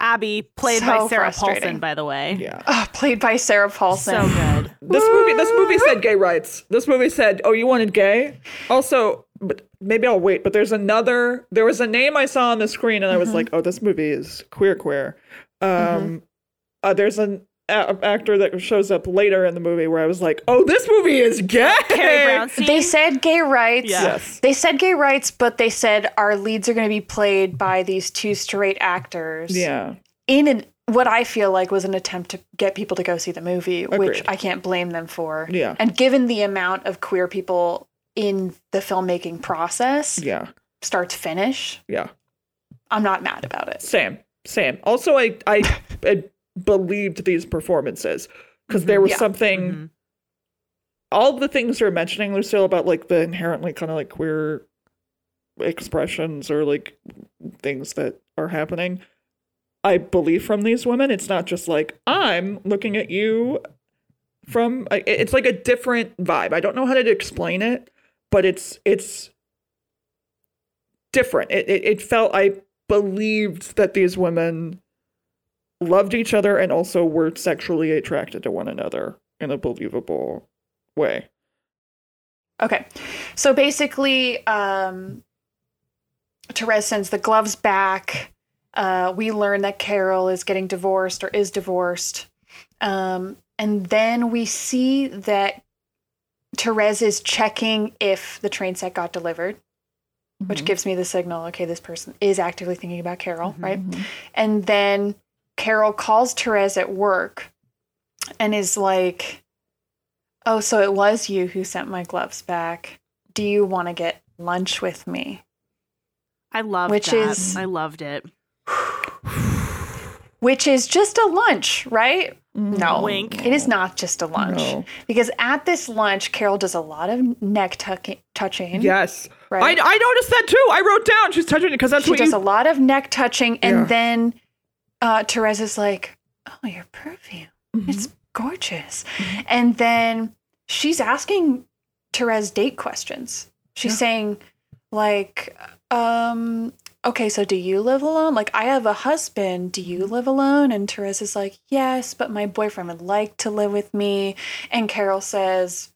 Abby, played So by Sarah. Paulson, by the way. Yeah. Oh, played by Sarah Paulson. So good. This movie this movie said gay rights. This movie said, "Oh, you wanted gay?" Also, but maybe I'll wait, but there's another there was a name I saw on the screen and I was like, "Oh, this movie is queer queer." Um uh, there's an a- actor that shows up later in the movie where I was like, "Oh, this movie is gay." Carrie They said gay rights. Yeah. Yes. They said gay rights, but they said our leads are going to be played by these two straight actors. Yeah. In an, what I feel like was an attempt to get people to go see the movie, which I can't blame them for. Yeah. And given the amount of queer people in the filmmaking process, Yeah. start to finish, Yeah. I'm not mad about it. Same, same. Also, I I, I believed these performances because there was Yeah. something. Mhm. All the things you're mentioning, Lucille, about like the inherently kind of like queer expressions or like things that are happening. I believe from these women. It's not just like I'm looking at you from. It's like a different vibe. I don't know how to explain it, but it's it's different. It it, it felt I believed that these women loved each other and also were sexually attracted to one another in a believable way. Okay. So basically, um, Therese sends the gloves back. Uh, we learn that Carol is getting divorced or is divorced. Um, and then we see that Therese is checking if the train set got delivered, which gives me the signal okay, this person is actively thinking about Carol, right? And then Carol calls Therese at work and is like, Oh, so it was you who sent my gloves back. Do you want to get lunch with me? I loved Which that. is- I loved it. Which is just a lunch, right? No. Wink. It is not just a lunch. No. Because at this lunch, Carol does a lot of neck tucking, touching. Yes. Right. I, I noticed that too. I wrote down she's touching it because that's She what does you. a lot of neck touching. And Yeah. then uh, Therese is like, Oh, your perfume. Mm-hmm. It's gorgeous. And then she's asking Therese date questions. She's Yeah. saying, like, um, okay, so do you live alone? Like, I have a husband. Do you live alone? And Therese is like, yes, but my boyfriend would like to live with me. And Carol says,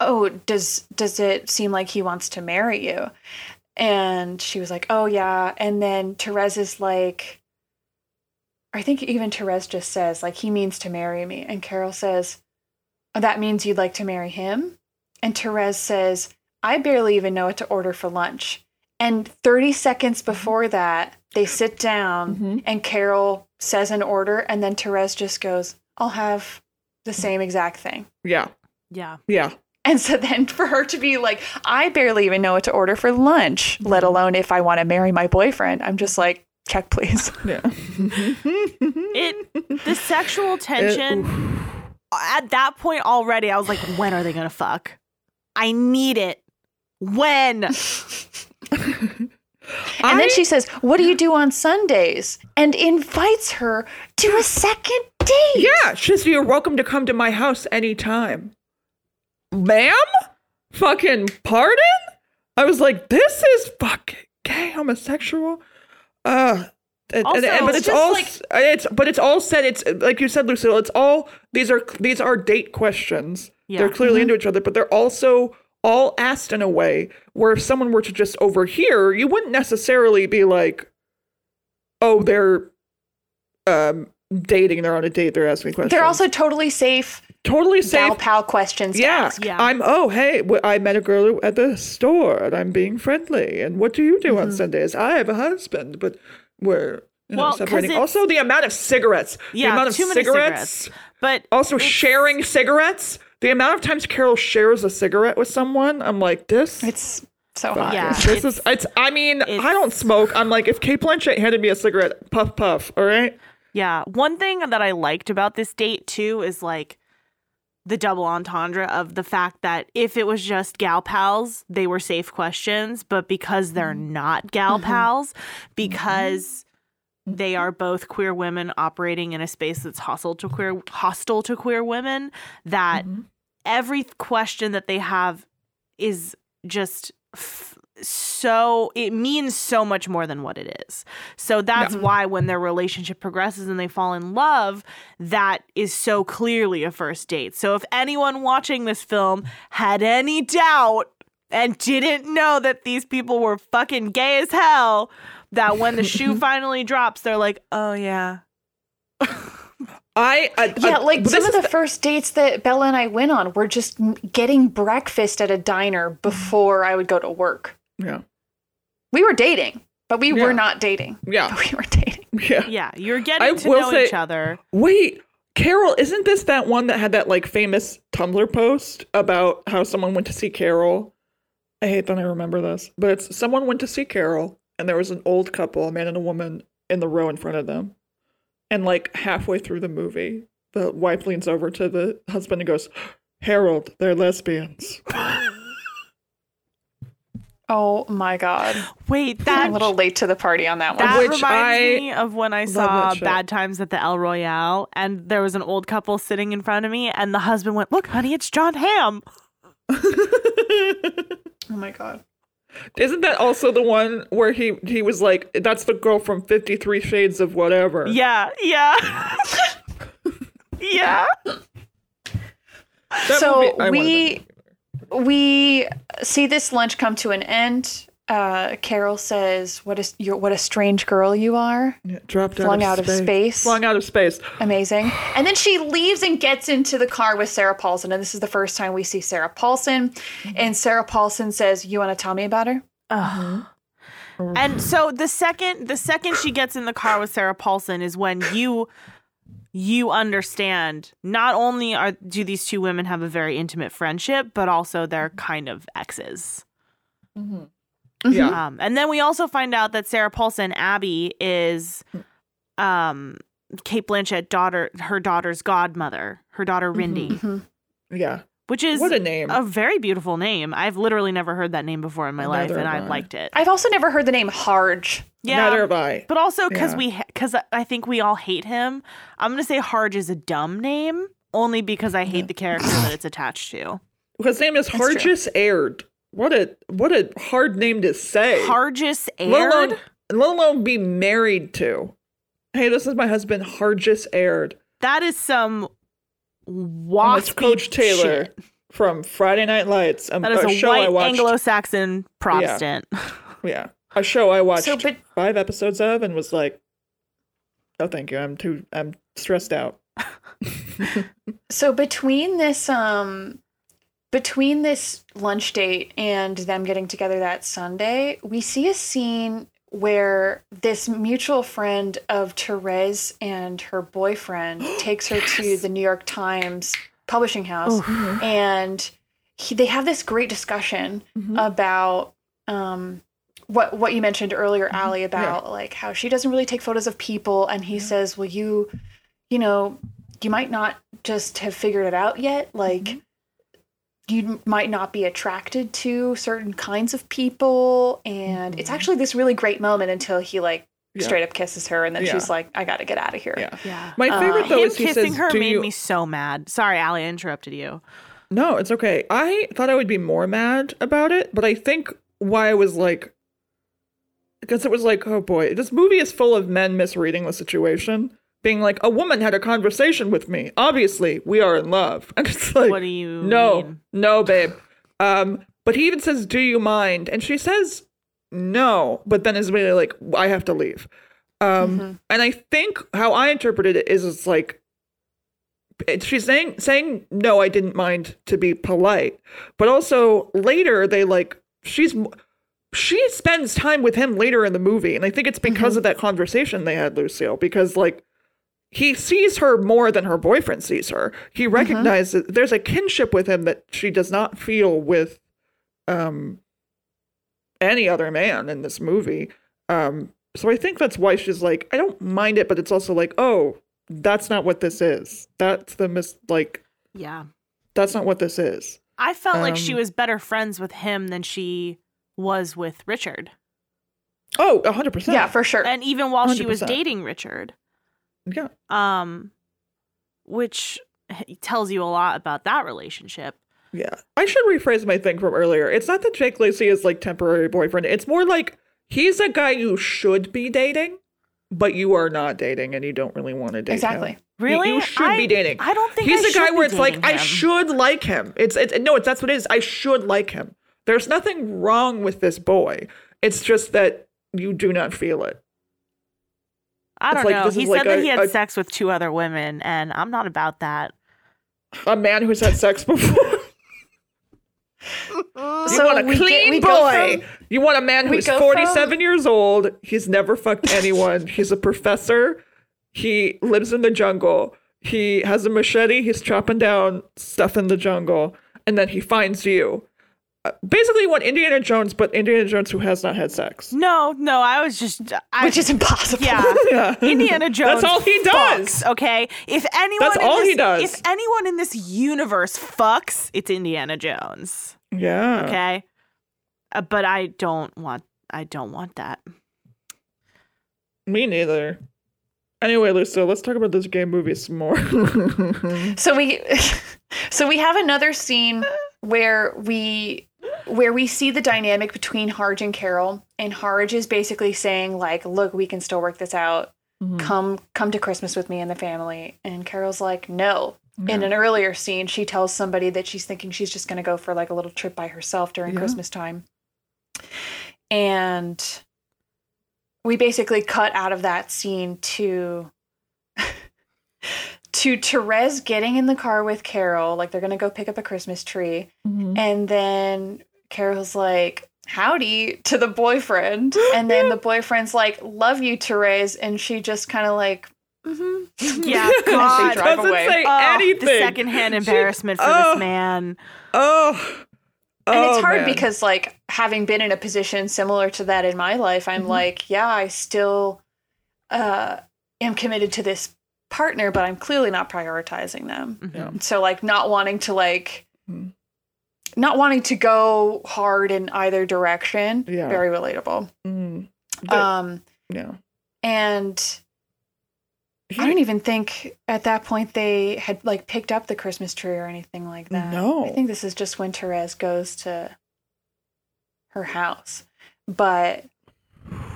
oh, does does it seem like he wants to marry you? And she was like, oh yeah. And then Therese is like, I think even Therese just says, like, he means to marry me. And Carol says, oh, that means you'd like to marry him? And Therese says, I barely even know what to order for lunch. And 30 seconds mm-hmm. before that, they sit down Mhm. and Carol says an order. And then Therese just goes, I'll have the mm. same exact thing. Yeah. Yeah. Yeah. And so then for her to be like, I barely even know what to order for lunch, let mm-hmm. alone if I want to marry my boyfriend, I'm just like, check please. Yeah. It the sexual tension at that point already, I was like, when are they gonna fuck? I need it. When? And then she says, What do you do on Sundays? And invites her to a second date. Yeah, she says you're welcome to come to my house anytime. Ma'am? Fucking pardon? I was like, this is fucking gay homosexual. Uh and, and- and- but it's it's all like, it's but it's all said it's like you said Lucille it's all these are these are date questions. Yeah. they're clearly into each other but they're also all asked in a way where if someone were to just overhear you wouldn't necessarily be like oh they're um dating they're on a date they're asking questions. They're also totally safe totally gal safe pal questions to yeah. ask. Yeah. I'm oh hey I met a girl at the store and I'm being friendly and what do you do Mm-hmm. on Sundays I have a husband but we're you know, Well, 'cause separating also the amount of cigarettes Yeah, the amount of too many cigarettes, cigarettes. But also sharing cigarettes the amount of times Carol shares a cigarette with someone I'm like this It's so hot. Yeah. this is it's I mean it's- I don't smoke I'm like if Cate Blanchett handed me a cigarette puff puff all right Yeah. One thing that I liked about this date too is like the double entendre of the fact that if it was just gal pals, they were safe questions, but because they're mm-hmm. not gal mm-hmm. pals, mm-hmm. because they are both queer women operating in a space that's hostile to queer hostile to queer women, that every question that they have is just f- so it means so much more than what it is. So that's why when their relationship progresses and they fall in love, that is so clearly a first date. So if anyone watching this film had any doubt and didn't know that these people were fucking gay as hell, that when the shoe finally drops, they're like, "Oh yeah." I, I Yeah, I- like this some of is the first dates that Bella and I went on were just getting breakfast at a diner mm-hmm. before I would go to work. Yeah We were dating, but we Yeah. were not dating. yeah But we were dating. yeah. Yeah, you're getting I to will know say- each other. Wait, Carol, isn't this that one that had that like famous Tumblr post about how someone went to see Carol? I hate that I remember this, but it's someone went to see Carol and there was an old couple, a man and a woman, in the row in front of them. And like halfway through the movie, the wife leans over to the husband and goes, Harold, they're lesbians. Oh my god. Wait, I'm a little late to the party on that one. That Which reminds I me of when I saw. Bad Times at the El Royale, and there was an old couple sitting in front of me, and the husband went, "Look, honey, it's Jon Hamm." oh my god. Isn't that also the one where he he was like, that's the girl from Fifty Three Shades of whatever? Yeah, yeah, yeah. That so movie- I wanted that we we see this lunch come to an end. Uh, Carol says, "What is your what a strange girl you are." Yeah, dropped Flung out, out of space. Flung out of space. Amazing. And then she leaves and gets into the car with Sarah Paulson. And this is the first time we see Sarah Paulson. And Sarah Paulson says, You want to tell me about her? Ugh. And so the second the second she gets in the car with Sarah Paulson is when you you understand not only are do these two women have a very intimate friendship, but also they're kind of exes. Yeah. Um, and then we also find out that Sarah Paulson, Abby, is um, Cate Blanchett daughter, her daughter's godmother, her daughter Rindy, Mhm. Yeah. Which is What a name. a very beautiful name. I've literally never heard that name before in my life, and I have I. liked it. I've also never heard the name Harge. Yeah, Neither have I. but also because Yeah. we because I think we all hate him. I'm gonna say Harge is a dumb name only because I hate the character that it's attached to. His name is That's true. Hargis Aird. What a what a hard name to say. Hargis Let alone, aired. let alone be married to. Hey, this is my husband, Hargis Aird. That is some Waspy Coach Taylor shit. from Friday Night Lights. Um, That is a, a, show I white watched. Anglo-Saxon Protestant. yeah, a show I watched So, but five episodes of and was like, "Oh, thank you. I'm too. I'm stressed out." So between this um between this lunch date and them getting together that Sunday, we see a scene where this mutual friend of Therese and her boyfriend takes her to the New York Times publishing house mm-hmm. and he, they have this great discussion mm-hmm. about um what what you mentioned earlier mm-hmm. Allie about like how she doesn't really take photos of people and he says, "Well, you you know, you might not just have figured it out yet. Like, you might not be attracted to certain kinds of people. And it's actually this really great moment until he, like, Yeah. straight up kisses her. And then Yeah. she's like, I got to get out of here. Yeah. Yeah. My Uh, favorite though Him is he kissing says, her "Do made you-" me so mad. Sorry, Allie, I interrupted you. No, it's okay. I thought I would be more mad about it, but I think why I was like, because it was like, oh boy, this movie is full of men misreading the situation, being like, a woman had a conversation with me. Obviously, we are in love. And it's like, What do you no, mean? no, babe. Um, but he even says, do you mind? And she says, no, but then is really like, I have to leave. Um, and I think how I interpreted it is it's like she's saying saying no, I didn't mind to be polite, but also later they like she's she spends time with him later in the movie, and I think it's because of that conversation they had, Lucille, because like he sees her more than her boyfriend sees her. He recognizes there's a kinship with him that she does not feel with um any other man in this movie. Um so I think that's why she's like, I don't mind it, but it's also like, oh, that's not what this is. That's the mis like Yeah. that's not what this is. I felt like she Um, was better friends with him than she was with Richard. Oh, a hundred percent. Yeah, for sure. And even while she was dating Richard. Yeah. Um which tells you a lot about that relationship. Yeah. I should rephrase my thing from earlier. It's not that Jake Lacy is like temporary boyfriend. It's more like he's a guy you should be dating, but you are not dating and you don't really want to date him. Exactly. him. Really? You, you should I- be dating. I don't think he's I a guy where it's like dating I should like him. It's it's no, it's that's what it is. I should like him. There's nothing wrong with this boy. It's just that you do not feel it. I don't like- know. He said like that a- he had a- sex with two other women, and I'm not about that. A man who's had sex before. You So want a we get- clean boy. from- you want a man who's go 47 years old. He's never fucked anyone. He's a professor. He lives in the jungle. He has a machete. He's chopping down stuff in the jungle. And then he finds you. Basically, what Indiana Jones, but Indiana Jones who has not had sex. No, no, I was just, I, which is impossible. yeah. Yeah. Indiana Jones. That's all he does. fucks, okay, if anyone, That's in all this, he does. If anyone in this universe fucks, it's Indiana Jones. Yeah. Okay, uh, but I don't want, I don't want that. Me neither. Anyway, Lucia, let's talk about this gay movie some more. So we so we have another scene where we where we see the dynamic between Harge and Carol and Harge is basically saying like look we can still work this out. Mm-hmm. Come come to Christmas with me and the family. And Carol's like no. In an earlier scene she tells somebody that she's thinking she's just going to go for like a little trip by herself during Yeah. Christmas time. And we basically cut out of that scene to to Therese getting in the car with Carol, like they're gonna go pick up a Christmas tree, and then Carol's like, "Howdy" to the boyfriend, and then the boyfriend's like, "Love you, Therese," and she just kind of like, mm-hmm. Yeah, They God. drive Doesn't away. say Oh, anything. the secondhand She- embarrassment for oh. this man. Oh. and it's Oh, hard man. because like having been in a position similar to that in my life i'm Mhm. like yeah i still uh am committed to this partner but i'm clearly not prioritizing them Mhm. Yeah. so like not wanting to like Mhm. not wanting to go hard in either direction Yeah. very relatable Mm. But- um yeah. and He- i don't even think at that point they had like picked up the christmas tree or anything like that No. i think this is just when therese goes to her house but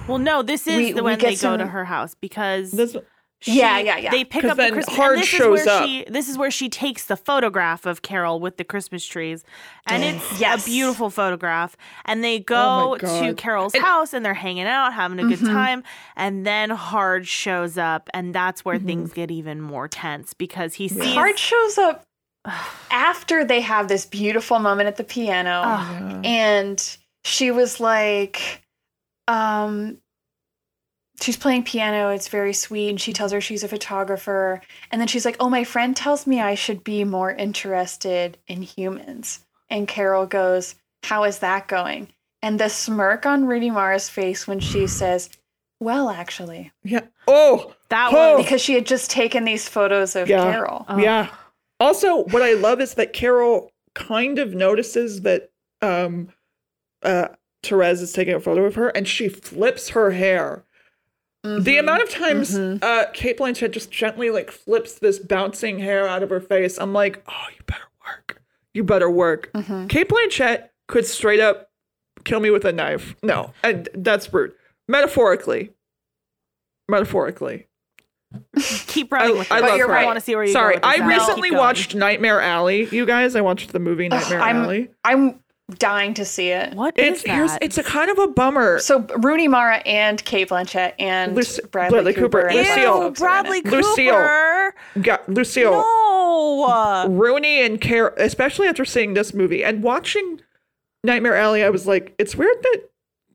Well, no, this is We- the we when get they go to her house because This, she, Yeah, yeah, yeah. They pick up the then Christmas. Hard this shows is where up. she. This is where she takes the photograph of Carol with the Christmas trees, and it's Yes. a beautiful photograph. And they Oh go my to Carol's And- house, and they're hanging out, having a good Mhm. time. And then Harge shows up, and that's where Mhm. things get even more tense because he Yeah. sees. Harge shows up after they have this beautiful moment at the piano. Ugh. yeah. and she was like um she's playing piano it's very sweet and she tells her she's a photographer and then she's like oh my friend tells me i should be more interested in humans and carol goes how is that going and the smirk on rooney mara's face when she says well actually yeah. Oh, that Oh. was because she had just taken these photos of Yeah. carol Oh. yeah. Also, what I love is that Carol kind of notices that um uh Therese is taking a photo of her and she flips her hair. The Mhm. amount of times Mhm. uh Cate Blanchett just gently like flips this bouncing hair out of her face, I'm like, oh, you better work. You better work. Mhm. Cate Blanchett could straight up kill me with a knife. No, and that's rude. Metaphorically. Metaphorically. keep running I- with I it. But love you're her. right. I want to see where you Sorry, go. with this, I recently Keep watched Nightmare Alley. You guys, I watched the movie Nightmare I'm- Alley. i'm dying to see it What is It's here's that? it's a kind of a bummer. So Rooney Mara and Cate Blanchett and Luc- Bradley, Bradley Cooper, Cooper. and a bunch Lucille. Ew, folks are in Bradley it. Lucille. Cooper. Lucille, No. Rooney, and Carol. Especially after seeing this movie and watching Nightmare Alley, I was like, it's weird that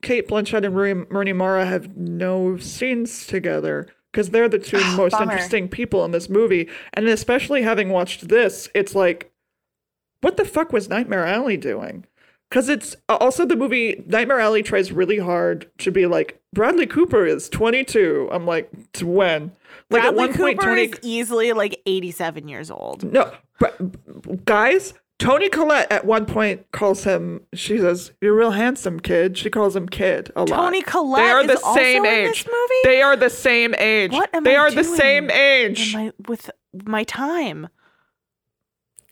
Cate Blanchett and Rooney, Rooney Mara have no scenes together because they're the two ah, most Bummer. interesting people in this movie. And especially having watched this, it's like, what the fuck was Nightmare Alley doing? Because it's uh, also the movie Nightmare Alley tries really hard to be like Bradley Cooper is 22. I'm like, to when? Like Bradley at one point, Cooper Toni. is easily like 87 years old. No, but guys, Toni Collette at one point calls him. She says, "You're a real handsome kid." She calls him kid a lot. Toni Collette They are the same in age. They are the same age. What am they I are the doing same age. With my time?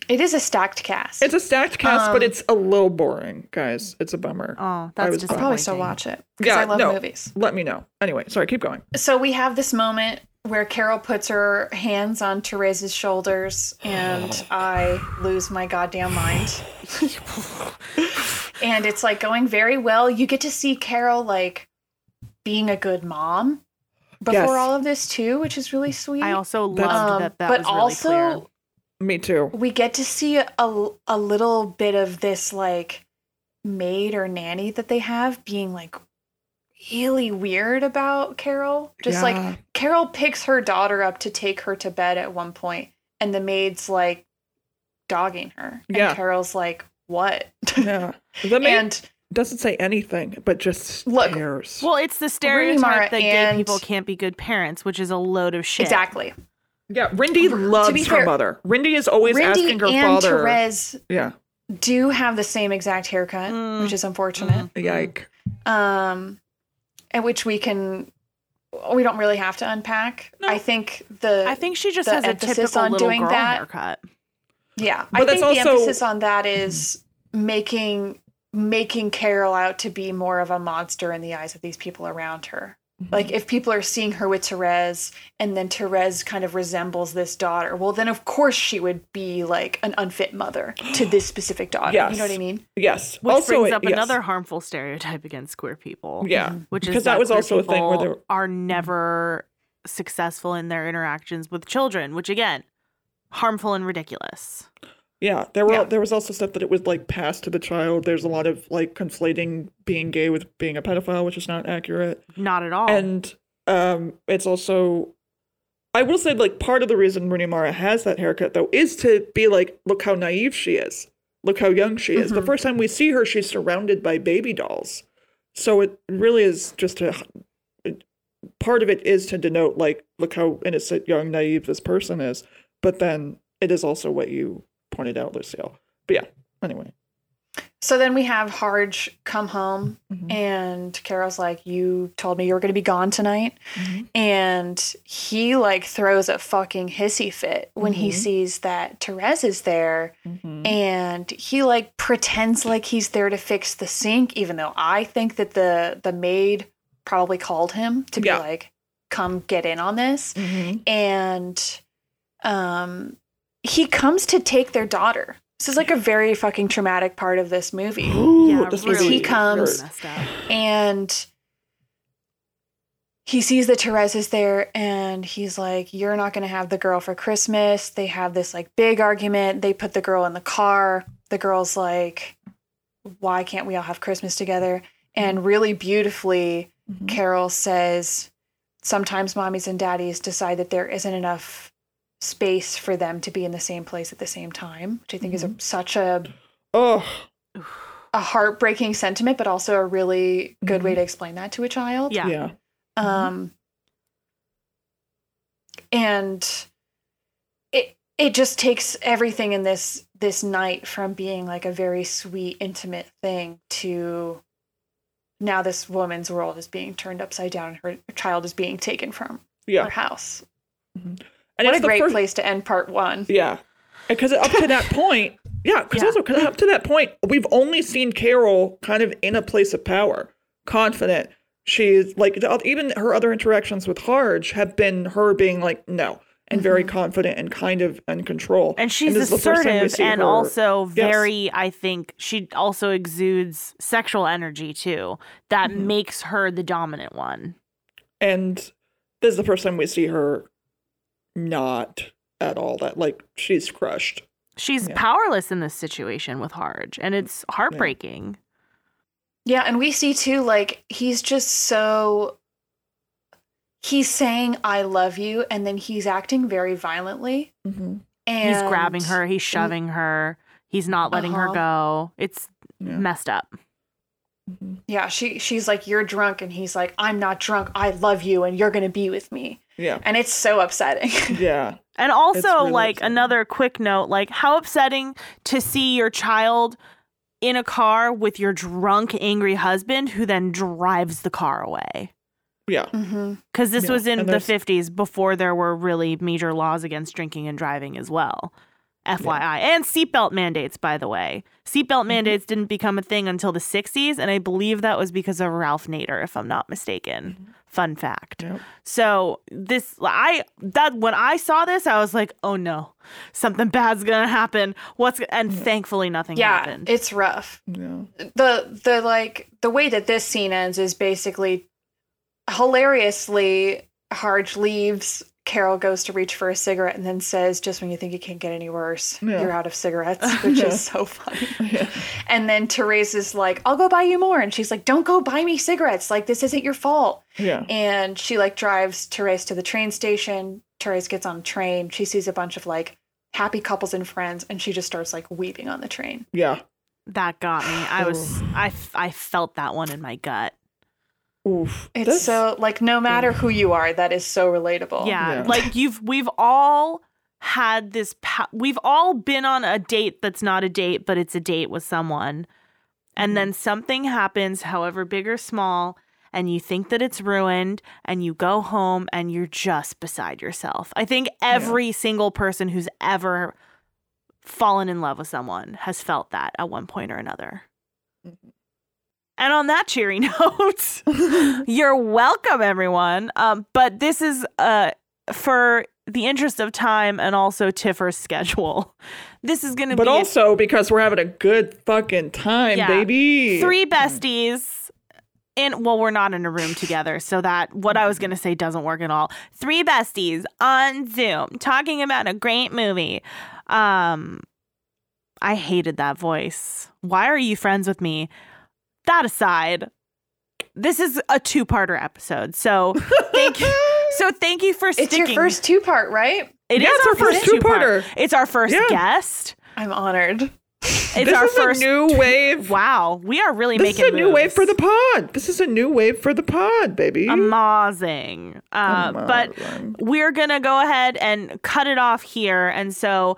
It is a stacked cast. It's a stacked cast, but Um, it's a little boring, guys. It's a bummer. Oh, I that's was just I'll probably still watch it because I love movies. Let me know. Anyway, sorry, keep going. So we have this moment where Carol puts her hands on Therese's shoulders, and I lose my goddamn mind. and it's like going very well. You get to see Carol like being a good mom before Yes. all of this too, which is really sweet. I also That's- loved Um, that that but was really also clear. Me too. we get to see a, a little bit of this like maid or nanny that they have being like really weird about Carol. Just Yeah. like Carol picks her daughter up to take her to bed at one point, and the maid's like dogging her. And Yeah. Carol's like, what? Yeah. The maid and doesn't say anything, but just Look, stares. Well, it's the Mara stereotype that gay people can't be good parents, which is a load of shit. exactly. Yeah, Rindy loves her fair, mother. Rindy is always Rindy asking her and father. Therese Yeah. do have the same exact haircut, Mm. which is unfortunate. Yike. um and which we can we don't really have to unpack No. i think the I think she just has a typical on little doing girl that- haircut. yeah But i that's think the emphasis on that is making making carol out to be more of a monster in the eyes of these people around her. Mm-hmm. like if people are seeing her with Therese and then Therese kind of resembles this daughter well then of course she would be like an unfit mother to this specific daughter Yes. you know what i mean Yes. Which also, brings it- up yes. another harmful stereotype against queer people. Yeah. Mm-hmm. Which is Because that was queer also a thing where people there- are never successful in their interactions with children, which again, harmful and ridiculous. Yeah, there were Yeah. there was also stuff that it was like passed to the child. There's a lot of like conflating being gay with being a pedophile, which is not accurate. Not at all. And um it's also I will say like part of the reason Rooney Mara has that haircut though is to be like, look how naive she is. Look how young she is. The Mhm. first time we see her, she's surrounded by baby dolls. So it really is just a part of it is to denote like, look how innocent, young, naive this person is. But then it is also what you pointed out, Lucille. But yeah, anyway. So then we have Harge come home, Mhm. and Carol's like, "You told me you were going to be gone tonight," Mhm. and he like throws a fucking hissy fit when he Mhm. sees that Therese is there, Mhm. and he like pretends like he's there to fix the sink, even though I think that the the maid probably called him to be Yeah. like, "Come get in on this," Mhm. and um, he comes to take their daughter. This is like a very fucking traumatic part of this movie. Ooh, yeah, this really, he comes- really and he sees that Therese is there and he's like, You're not going to have the girl for Christmas. They have this like big argument. They put the girl in the car. The girl's like, Why can't we all have Christmas together? And really beautifully, Mhm. Carol says, Sometimes mommies and daddies decide that there isn't enough space for them to be in the same place at the same time, which I think is a, mm-hmm. such a Oh, a heartbreaking sentiment, but also a really good way mm-hmm. to explain that to a child. Yeah. yeah. Um, mm-hmm. and it it just takes everything in this this night from being like a very sweet, intimate thing to now this woman's world is being turned upside down and her child is being taken from Yeah. her house. And what it's a great first- place to end part one. Yeah. Because up to that point, yeah, because Yeah. also 'cause up to that point, we've only seen Carol kind of in a place of power, confident. She's like the, even her other interactions with Harge have been her being like no and very confident and kind of in control. And she's this is the first time we assertive and her- also Yes. very, I think, she also exudes sexual energy too. That Mhm. makes her the dominant one. and this is the first time we see her not at all that like she's crushed. She's Yeah. powerless in this situation with Harge, and it's heartbreaking. Yeah, and we see too, like, he's just so. He's saying, I love you, and then he's acting very violently. Mm-hmm. And He's grabbing her, he's shoving her, he's not letting her Uh-huh. go. It's Yeah. messed up. Mm-hmm. Yeah, she she's like, You're drunk, and he's like, I'm not drunk. I love you, and you're gonna be with me. Yeah. And it's so upsetting. Yeah. And also, really like upsetting. another quick note, like how upsetting to see your child in a car with your drunk, angry husband who then drives the car away. Yeah. hmm Because this Yeah, was in the 50s before there were really major laws against drinking and driving as well. FYI. And seatbelt mandates, by the way. Seatbelt mandates didn't become a thing until the 60s, and I believe that was because of Ralph Nader, if I'm not mistaken. Fun fact. Yep. So this I that when I saw this, I was like, oh no, something bad's gonna happen. What's go-" and thankfully nothing Yeah, happened. it's rough. Yeah. the the like the way that this scene ends is basically hilariously Harge leaves. Carol goes to reach for a cigarette and then says, "Just when you think it can't get any worse, Yeah. you're out of cigarettes," which Yeah. is so funny. Yeah. And then Therese is like, "I'll go buy you more," and she's like, "Don't go buy me cigarettes. Like this isn't your fault." Yeah. And she like drives Therese to the train station. Therese gets on the train. She sees a bunch of like happy couples and friends, and she just starts like weeping on the train. Yeah. that got me. I was oh. I I felt that one in my gut. Oof. It's This- so like no matter who you are, that is so relatable. Yeah, Yeah. like you've we've all had this pa- we've all been on a date that's not a date but it's a date with someone. And mm-hmm. then something happens however big or small and you think that it's ruined and you go home and you're just beside yourself. I think every single person who's ever fallen in love with someone has felt that at one point or another. Mm-hmm. And on that cheery note, you're welcome, everyone. Um, but this is uh, for the interest of time and also Tiffer's schedule. This is going to But be a also because we're having a good fucking time, Yeah. baby. three besties in well we're not in a room together so that what i was going to say doesn't work at all three besties on zoom talking about a great movie um i hated that voice why are you friends with me that aside this is a two-parter episode so thank you so thank you for sticking. It's your first two part, right? It Yeah, is it's our our first first two-part. two-parter. it's our first Yeah. guest I'm honored. it's this our is first a new wave. wow we are really This is making a new wave for the pod. This is a new wave for the pod, baby. amazing. Uh, but we're gonna go ahead and cut it off here. And so,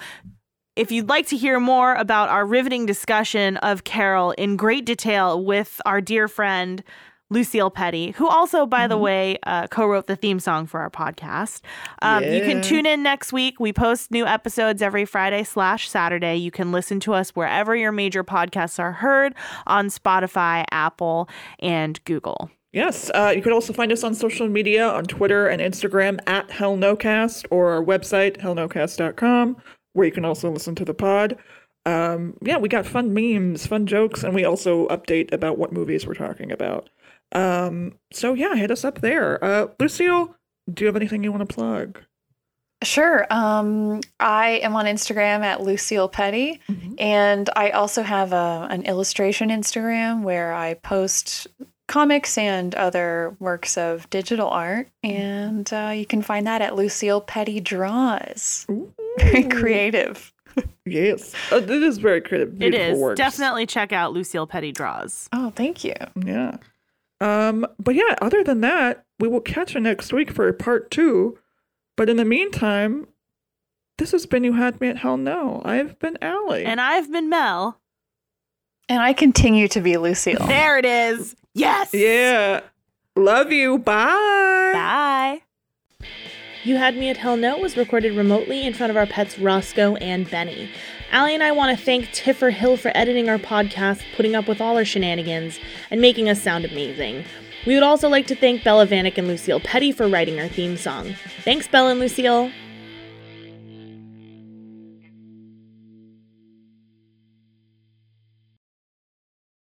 if you'd like to hear more about our riveting discussion of Carol in great detail with our dear friend Lucille Petty, who also, by Mm-hmm. the way, uh, co-wrote the theme song for our podcast. Um, You can tune in next week. We post new episodes every Friday slash Saturday. You can listen to us wherever your major podcasts are heard on Spotify, Apple, and Google. Yes, uh, you can also find us on social media on Twitter and Instagram at HellNoCast or our website, hellnocast.com, where you can also listen to the pod. Um, yeah, we got fun memes, fun jokes, and we also update about what movies we're talking about. Um, so yeah, hit us up there. Uh, Lucille, do you have anything you want to plug? Sure. Um, I am on Instagram at Lucille Petty, and I also have a, an illustration Instagram where I post comics and other works of digital art, and uh, you can find that at Lucille Petty Draws. Very creative. Yes, uh, it is very creative. It Beautiful is. works. Definitely check out Lucille Petty Draws. Oh, thank you. Yeah. Um, but yeah, other than that, we will catch you next week for part two. But in the meantime, this has been You Had Me at Hell No. I've been Allie. And I've been Mel. And I continue to be Lucille. There it is. Yes. yeah. Love you. Bye. Bye. You Had Me at Hell No was recorded remotely in front of our pets Roscoe and Benny. Allie and I want to thank Tiffer Hill for editing our podcast, putting up with all our shenanigans, and making us sound amazing. We would also like to thank Bella Vanek and Lucille Petty for writing our theme song. Thanks, Bella and Lucille.